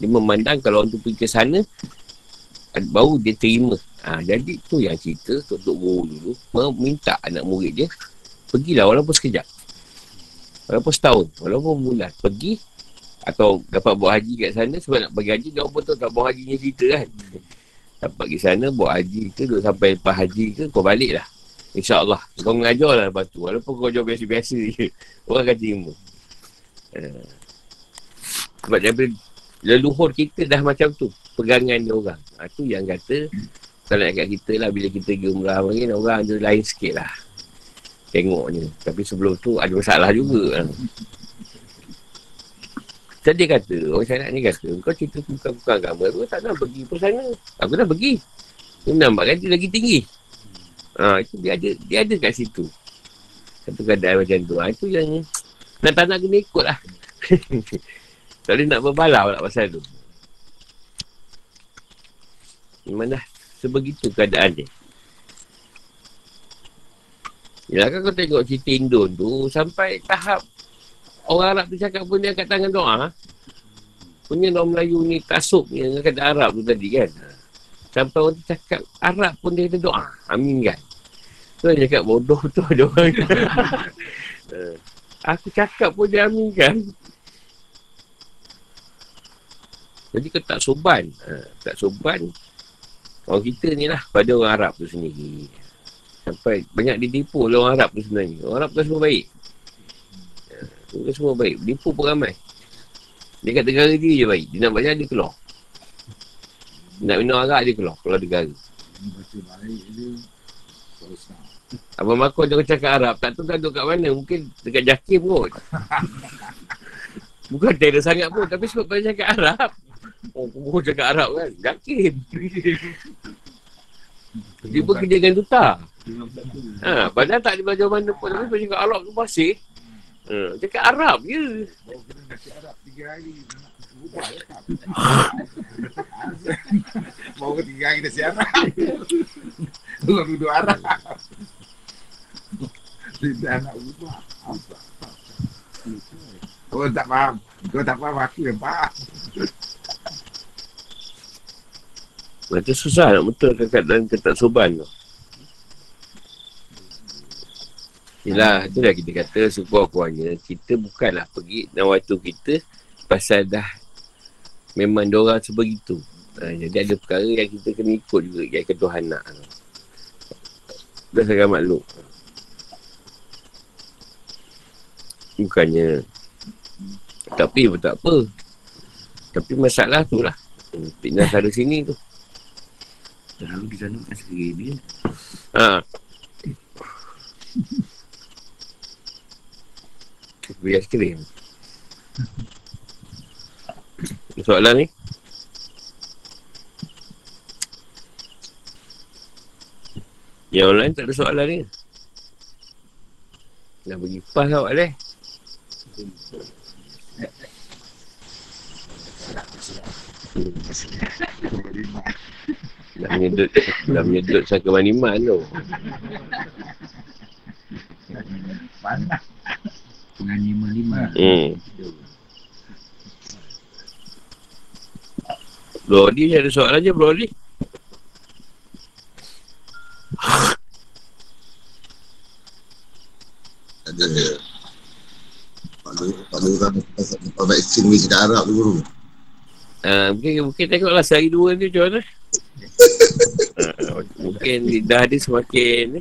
Dia memandang kalau orang tu pergi ke sana, baru dia terima. Ha, jadi tu yang cerita Tok Guru dulu meminta anak murid dia pergilah walaupun sekejap. Walaupun setahun. Walaupun bulan. Pergi. Atau dapat buat haji kat sana. Sebab nak pergi haji. Dia pun tahu tak buat hajinya kita kan. Dapat pergi sana. Buat haji ke. Duduk sampai lepas haji ke. Kau balik lah. InsyaAllah. Kau mengajar lah lepas tu. Walaupun kau jual biasa-biasa je. Orang akan terima. Uh, sebab daripada leluhur kita dah macam tu. Pegangan dia orang. Ha, tu yang kata. Kalau nak kat kita lah. Bila kita pergi umrah. Mungkin orang tu lain sikit lah. Tengoknya. Tapi sebelum tu ada masalah juga. Jadi dia kata. Orang syariat ni kata. Kau cerita bukan-bukan agama. Aku tak nak pergi pun sana. Aku dah pergi. Dia nampak kan dia lagi tinggi. Ha, itu dia ada, dia ada kat situ. Satu keadaan macam tu. Ha, itu yang nak tak nak kena ikut lah. tak boleh nak berbalau lah pasal tu. Memang dah sebegitu keadaan dia. Yalah kan kau tengok cerita Indon tu sampai tahap orang Arab tu cakap pun dia angkat tangan doa. Punya orang Melayu ni tasuk ni dengan kata Arab tu tadi kan. Sampai orang tu cakap Arab pun dia kata doa. Amin kan. Tu dia cakap bodoh tu ada orang. Eh, Aku cakap pun dia amin kan. Jadi kau tak soban. Ha, tak soban. Orang kita ni lah pada orang Arab tu sendiri. Sampai banyak ditipu oleh orang Arab tu sebenarnya. Orang Arab tu semua baik. Ha, tu semua baik. Ditipu pun ramai. Dia kat negara dia je baik. Dia nak banyak dia keluar. Nak minum arak dia keluar. Keluar negara. Abang Makor dia cakap Arab. Tak tahu duduk kat mana. Mungkin dekat Jakim kot. Bukan tak sangat pun. Tapi sebab dia cakap Arab. Oh, kau cakap Arab kan. Jakim. Dia pun kerja dengan duta. Ha, padahal tak ada belajar mana pun. Tapi dia cakap Arab tu masih. Ha, cakap Arab je. Oh, nasi Arab tiga hari. Hari nasi Arab. Belum duduk Arab. Tidak nak. Apa? Kau tak faham. Kau tak faham aku yang faham. Macam susah nak betulkan keadaan ketaksuban tu. Yelah, tu dah kita kata sekurang-kurangnya kita bukanlah pergi dan waktu kita pasal dah memang diorang sebegitu. Ha, jadi ada perkara yang kita kena ikut juga yang ketuhanan. Dah sangat maklum. Bukannya tapi pun tak apa. Tapi masalah tu lah. Fitnah ada sini tu. Terlalu di sana bukan sendiri dia. Beri aiskrim. Soalan ni? Yang online tak ada soalan ni. Dah bagi pas lah awak leh. Dah menyedut, dah menyedut saka maniman tu. Panas. Dengan lima-lima. Hmm. Bro Adi ada soalan je Bro Adi. ada pada pada orang pasal vaksin ni cakap Arab tu guru. Uh, mungkin, mungkin tengoklah sehari dua ni macam mana. uh, mungkin lidah dia semakin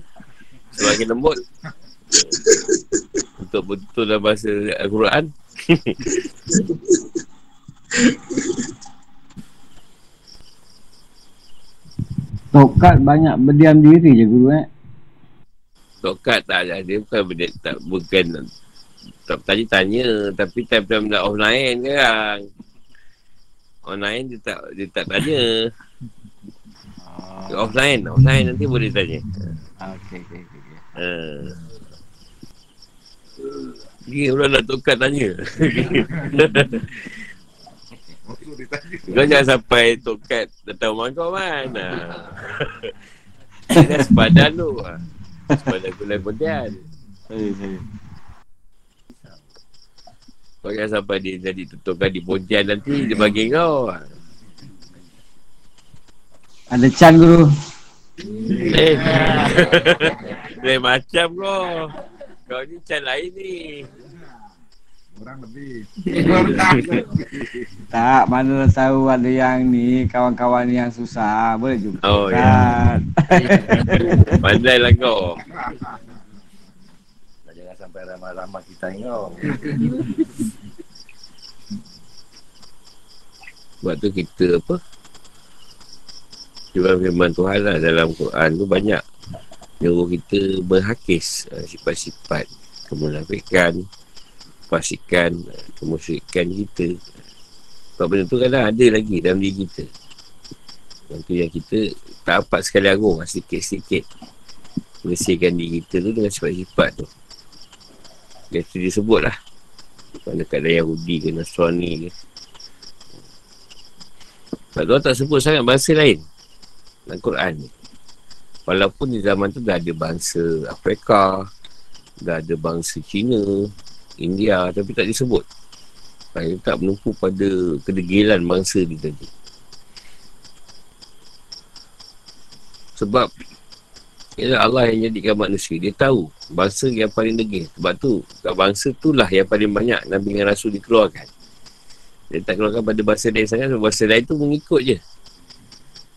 semakin lembut. Untuk betul dalam bahasa Al-Quran. Tokat banyak berdiam diri je guru eh. Tokat tak ada. Dia bukan benda, tak, bukan tak tanya tanya tapi time-time dah offline kan. Online dia tak dia tak tanya. Dia offline, offline nanti boleh tanya. Ah, Okey okey okey. okey. Uh. Dia pula nak tukar tanya. Kau jangan sampai tokat datang rumah kau kan. Ah. Dia dah sepadan tu. ah. Sepadan gulai sorry. Kau jangan sampai dia jadi tutukan di pontian nanti dia bagi kau. Ada Chan guru. Eh. Lain macam kau. Kau ni macam lain ni. Orang lebih. Tak, mana tahu ada yang ni kawan-kawan yang susah. Boleh juga. Oh, ya. kan? Pandai lah kau. Jangan sampai ramah-ramah kita kau. Sebab tu kita apa? Cuma firman Tuhan lah dalam Quran tu banyak nyuruh kita berhakis uh, sifat-sifat kemunafikan, fasikan, uh, kemusyrikan kita. Sebab benda tu kadang ada lagi dalam diri kita. Yang tu yang kita tak dapat sekali agung lah, sikit-sikit bersihkan diri kita tu dengan sifat-sifat tu. Biasa disebut lah. Mana keadaan Yahudi ke Nasrani ke. Sebab tu tak sebut sangat bangsa lain dalam Quran ni. Walaupun di zaman tu dah ada bangsa Afrika, dah ada bangsa Cina, India, tapi tak disebut. Dia tak menumpu pada kedegilan bangsa ni tadi. Sebab Ialah Allah yang jadikan manusia. Dia tahu Bangsa yang paling degil. Sebab tu Kat bangsa tu lah Yang paling banyak Nabi dengan Rasul dikeluarkan. Dia tak keluarkan pada bangsa lain sangat Sebab bangsa lain tu mengikut je.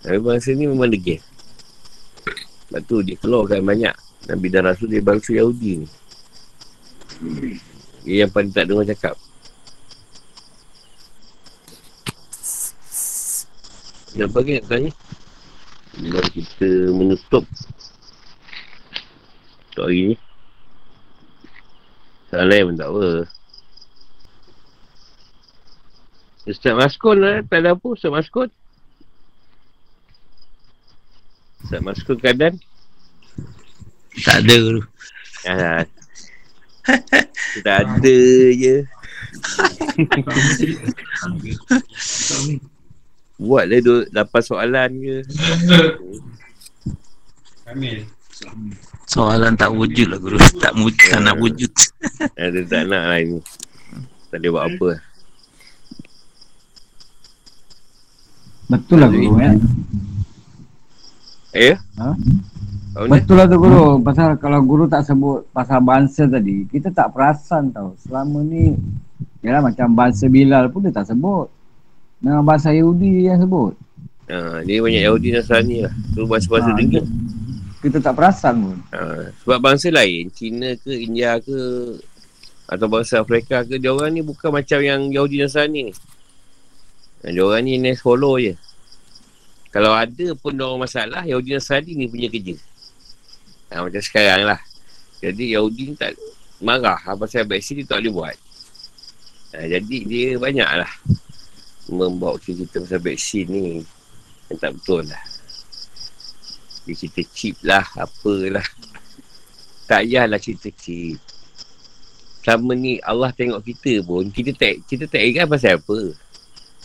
Tapi bangsa ni memang degil Sebab tu dia keluarkan banyak. Nabi dan Rasul dia bangsa Yahudi ni. Dia yang paling tak dengar cakap. Nampak ke nak tanya? Bila kita menutup untuk hari ni. Soalan lain pun tak apa. Ustaz Maskun lah Tak ada apa Ustaz Maskun Ustaz Maskun keadaan Tak ada dulu. ah, Tak ada je Buat lah dua, lapan soalan ke Soalan tak wujud lah guru. Tak wujud, tak nak wujud. Ada tak nak lah ni Tak boleh buat apa Betul lah guru ya. Eh? Ha? Betul lah tu guru. Pasal kalau guru tak sebut pasal bangsa tadi, kita tak perasan tau. Selama ni, yalah macam bangsa Bilal pun dia tak sebut. Dengan bangsa Yahudi yang sebut. Ha, dia banyak Yahudi Nasrani lah Tu bahasa-bahasa Ha, dengki Kita tak perasan pun. ha, Sebab bangsa lain Cina ke India ke Atau bangsa Afrika ke Dia orang ni bukan macam yang Yahudi Nasrani ni ha, Dia orang ni next follow je Kalau ada pun orang masalah Yahudi Nasrani ni punya kerja. Ha, Macam sekarang lah. Jadi Yahudi ni tak marah. Ha, Pasal vaksin dia tak boleh buat. Ha, Jadi dia banyak lah Membawa cerita pasal vaksin ni. Yang tak betul lah. Dia cerita chip lah Apalah Tak payahlah cerita chip Selama ni Allah tengok kita pun Kita tak kita tak ingat pasal apa?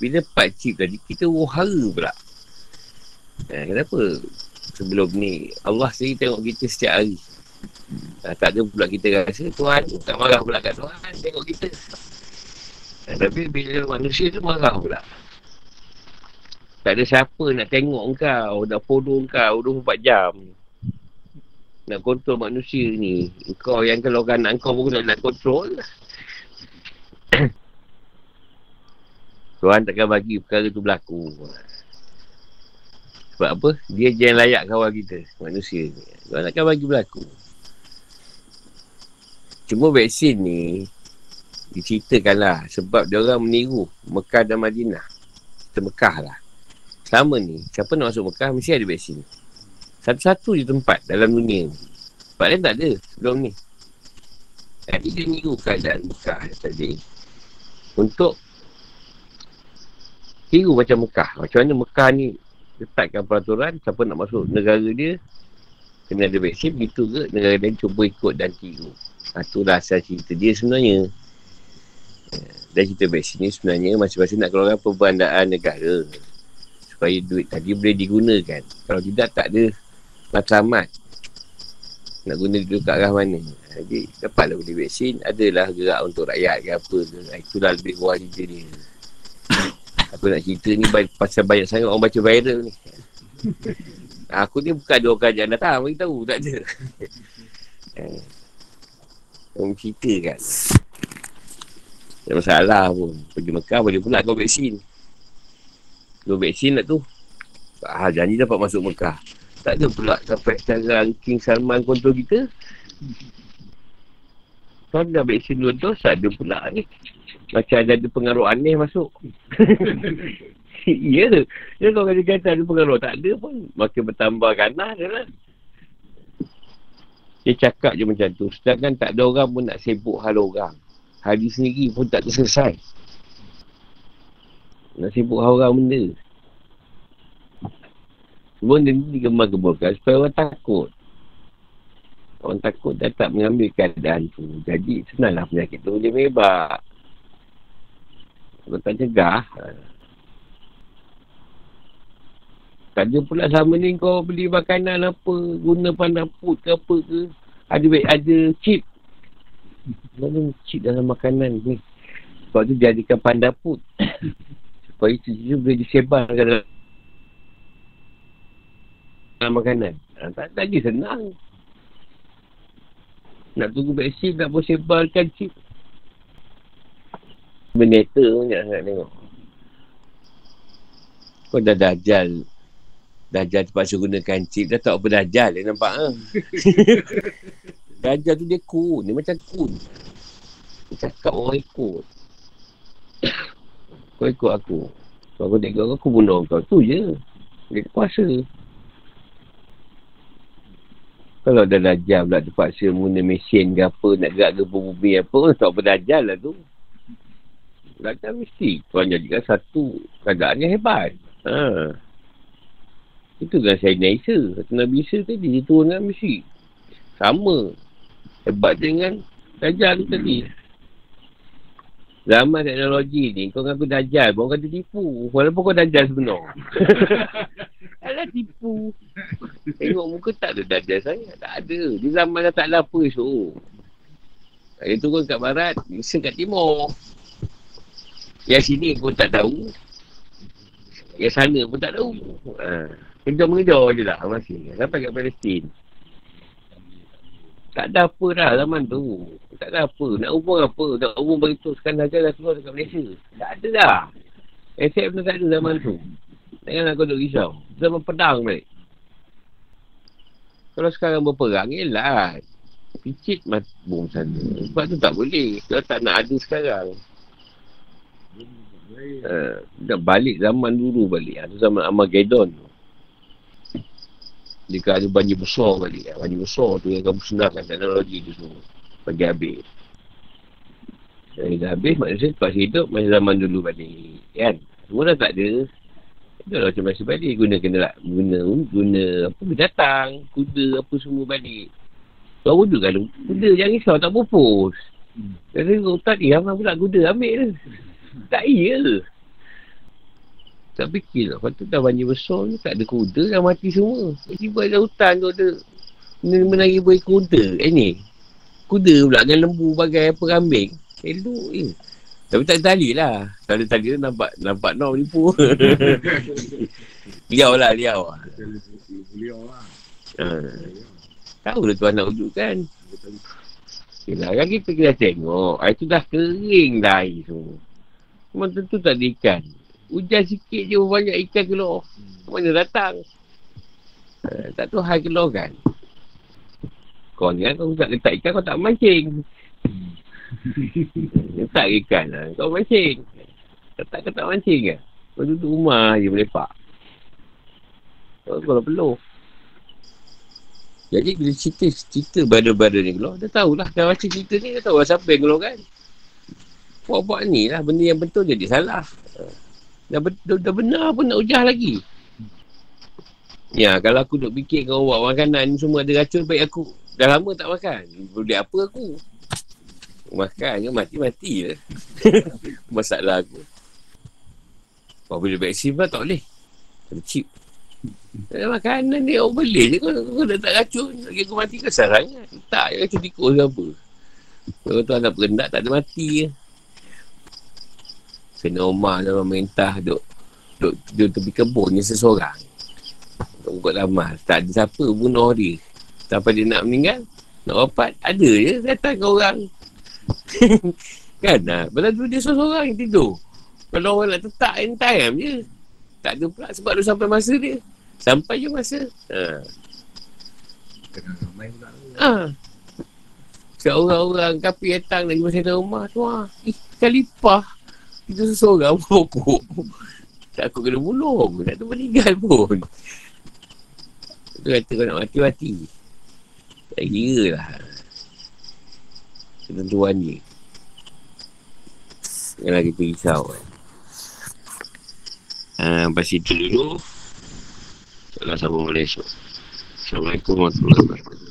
Bila part chip tadi Kita wahara pula eh, Kenapa Sebelum ni Allah sendiri tengok kita setiap hari ha, Tak ada pula kita rasa Tuhan tak marah pula kat Tuhan Tengok kita ha, Tapi bila manusia tu marah pula tak ada siapa nak tengok kau, nak follow kau 24 jam. Nak kontrol manusia ni. Kau yang kalau anak kau pun nak, nak kontrol. Tuhan takkan bagi perkara tu berlaku. Sebab apa? Dia je yang layak kawal kita, manusia ni. Tuhan takkan bagi berlaku. Cuma vaksin ni, diceritakanlah sebab dia orang meniru Mekah dan Madinah. Kita Mekah lah. Selama ni, siapa nak masuk Mekah mesti ada vaksin. Satu-satu je tempat dalam dunia ni. Tempat lain tak ada sebelum ni. Jadi dia niru keadaan Mekah tadi. Untuk tiru macam Mekah. Macam mana Mekah ni letakkan peraturan siapa nak masuk negara dia kena ada vaksin begitu ke negara lain cuba ikut dan tiru. Ha, itulah asal cerita dia sebenarnya. Eh, Dan cerita vaksin ni sebenarnya masing-masing nak keluarkan perbandaan negara supaya duit tadi boleh digunakan. Kalau tidak, tak ada matlamat. Nak guna duit kat arah mana. Jadi, dapatlah beli vaksin. Adalah gerak untuk rakyat ke apa ke. Itulah lebih kurang cerita dia. Aku nak cerita ni pasal banyak sangat orang baca viral ni. Aku ni bukan ada orang kerajaan datang. Beritahu, tak ada. Eh, Orang cerita kan. Tak masalah pun. Pergi Mekah boleh pula kau vaksin. Kau vaksin nak tu. Ah, janji dapat masuk Mekah. Tak ada pula sampai sekarang King Salman kontrol kita. Kalau dah vaksin dua dos, tak ada pula ni. Macam ada, ada pengaruh aneh masuk. Ya. Ya kau kata kata ada pengaruh. Tak ada pun. Makin bertambah ganas je lah. Dia cakap je macam tu. Sedangkan tak ada orang pun nak sibuk hal orang. Hari sendiri pun tak terselesai. Nak sibuk hal orang benda. Semua benda ni digemar-gemarkan supaya orang takut. Orang takut dah tak mengambil keadaan tu. Jadi senanglah penyakit tu dia merebak. Kalau tak cegah, tak ada pula sama ni kau beli makanan apa, guna pandang put ke apa ke. Ada ada chip. Mana chip dalam makanan ni. Sebab tu jadikan panda put. Supaya itu je boleh disebarkan dalam, dalam makanan. Ha, tak lagi senang. Nak tunggu vaksin, nak boleh sebarkan chip. Beneta pun nak tengok. Kau dah dajal. Dajjal terpaksa gunakan chip. Dah tak apa Dajjal dia nampak ha? Dajjal tu dia kun Dia macam kun Dia cakap orang ikut. Kau ikut aku. Kalau kau tak ikut aku, aku bunuh kau. Tu je. Dia kuasa. Kalau dah Dajjal pula terpaksa guna mesin ke apa Nak gerak ke bumi apa Tak apa Dajjal lah tu Dajjal mesti Kau jadikan satu keadaan yang hebat Haa itu kan Sayyidina Isa. Satu Nabi Isa tadi dia turunkan misi. Sama. Hebat dengan Dajjal tu tadi. Zaman teknologi ni, kau ngaku Dajjal, orang kata tipu. Walaupun kau Dajjal sebenar. Alah tipu. Tengok muka tak ada Dajjal saya. Tak ada. Di zaman dah tak ada apa esok. Dia turun kat barat, Isa kat timur. Yang sini pun tak tahu. Yang sana pun tak tahu. Ha. Mengejar-mengejar je lah masih. Sampai kat Palestin. Tak ada apa dah zaman tu. Tak ada apa. Nak umur apa. Nak umur begitu sekarang aja dah keluar dekat Malaysia. Tak ada dah. SF pun tak ada zaman tu. Janganlah kau duk risau. Zaman pedang balik. Kalau sekarang berperang, yelah. Picit mat bom sana. Sebab tu tak boleh. Kalau tak nak ada sekarang. Uh, dah balik zaman dulu balik. Itu zaman Armageddon tu. Jika ada banjir besar balik. Banjir besar tu yang akan musnahkan teknologi tu semua. Bagi habis. Dan dah habis manusia terpaksa hidup Macam zaman dulu balik Kan? Semua dah tak ada. Itu lah macam masih balik. Guna kena lah Guna Guna apa Binatang Kuda apa semua balik. Kau kuda kan Kuda jangan risau tak pupus. Jadi hutan ni Ramai pula kuda ambil tu Tak iya tak fikir lah. Lepas tu dah banjir besar ni tak ada kuda dah mati semua. Tiba ada hutan tu ada menari beri kuda. Eh ni. Kuda pula dengan lembu bagai apa kambing. Elok je. Tapi tak ada tali lah. Tak ada tali tu nampak, nampak nak menipu. liau lah, liau lah. Liau lah. Ha. Tahu lah tuan nak wujud kan. Yelah kan kita kena tengok. Air tu dah kering dah air tu. Memang tentu tak ada ikan. Hujan sikit je banyak ikan keluar. Mana datang? Uh, tak tahu hal keluar kan? Kau ni kan kau tak letak ikan kau tak mancing. letak ikan lah. Kau mancing. Tak kau tak mancing ke? Kau duduk rumah je melepak. Kau kalau perlu. Jadi bila cerita cerita bada-bada ni keluar, dah tahulah. Dah baca cerita ni, dah tahu lah siapa yang keluar kan. Buat-buat ni lah, benda yang betul jadi salah. Dah, dah, dah benar pun nak ujah lagi. Ya, kalau aku duk fikir kau buat makanan ni semua ada racun, baik aku dah lama tak makan. Boleh apa aku? Makan ke mati-mati je. Masalah aku. Kau boleh vaksin pun tak boleh. Ada chip. Eh, makanan ni orang boleh je kau, kau dah tak racun. Lagi aku mati ke sarangnya. Tak, racun tikus ke apa. Kalau tu anak perendak tak ada mati je. Kena Omar dan pemerintah duk duk duk tepi kebun ni seseorang. Duk buat lama. Tak ada siapa bunuh dia. Sampai dia nak meninggal, nak rapat, ada je datang ke orang. Kan? Ha? Padahal tu dia seorang-seorang yang tidur. Kalau orang nak tetap in time je. Tak ada pula sebab dia sampai masa dia. Sampai je masa. Ha. Kena ramai pula. Ha. Sebab orang-orang kapi datang lagi masa datang rumah tu ha. Eh, kalipah. Kita seseorang pokok. Takut kena bunuh. Tak tu meninggal pun. Tu kata kau nak mati-mati. Tak kira lah. Ketentuan dia. Janganlah kita risau kan. Ha, lepas itu dulu. Salah boleh esok. Assalamualaikum warahmatullahi wabarakatuh.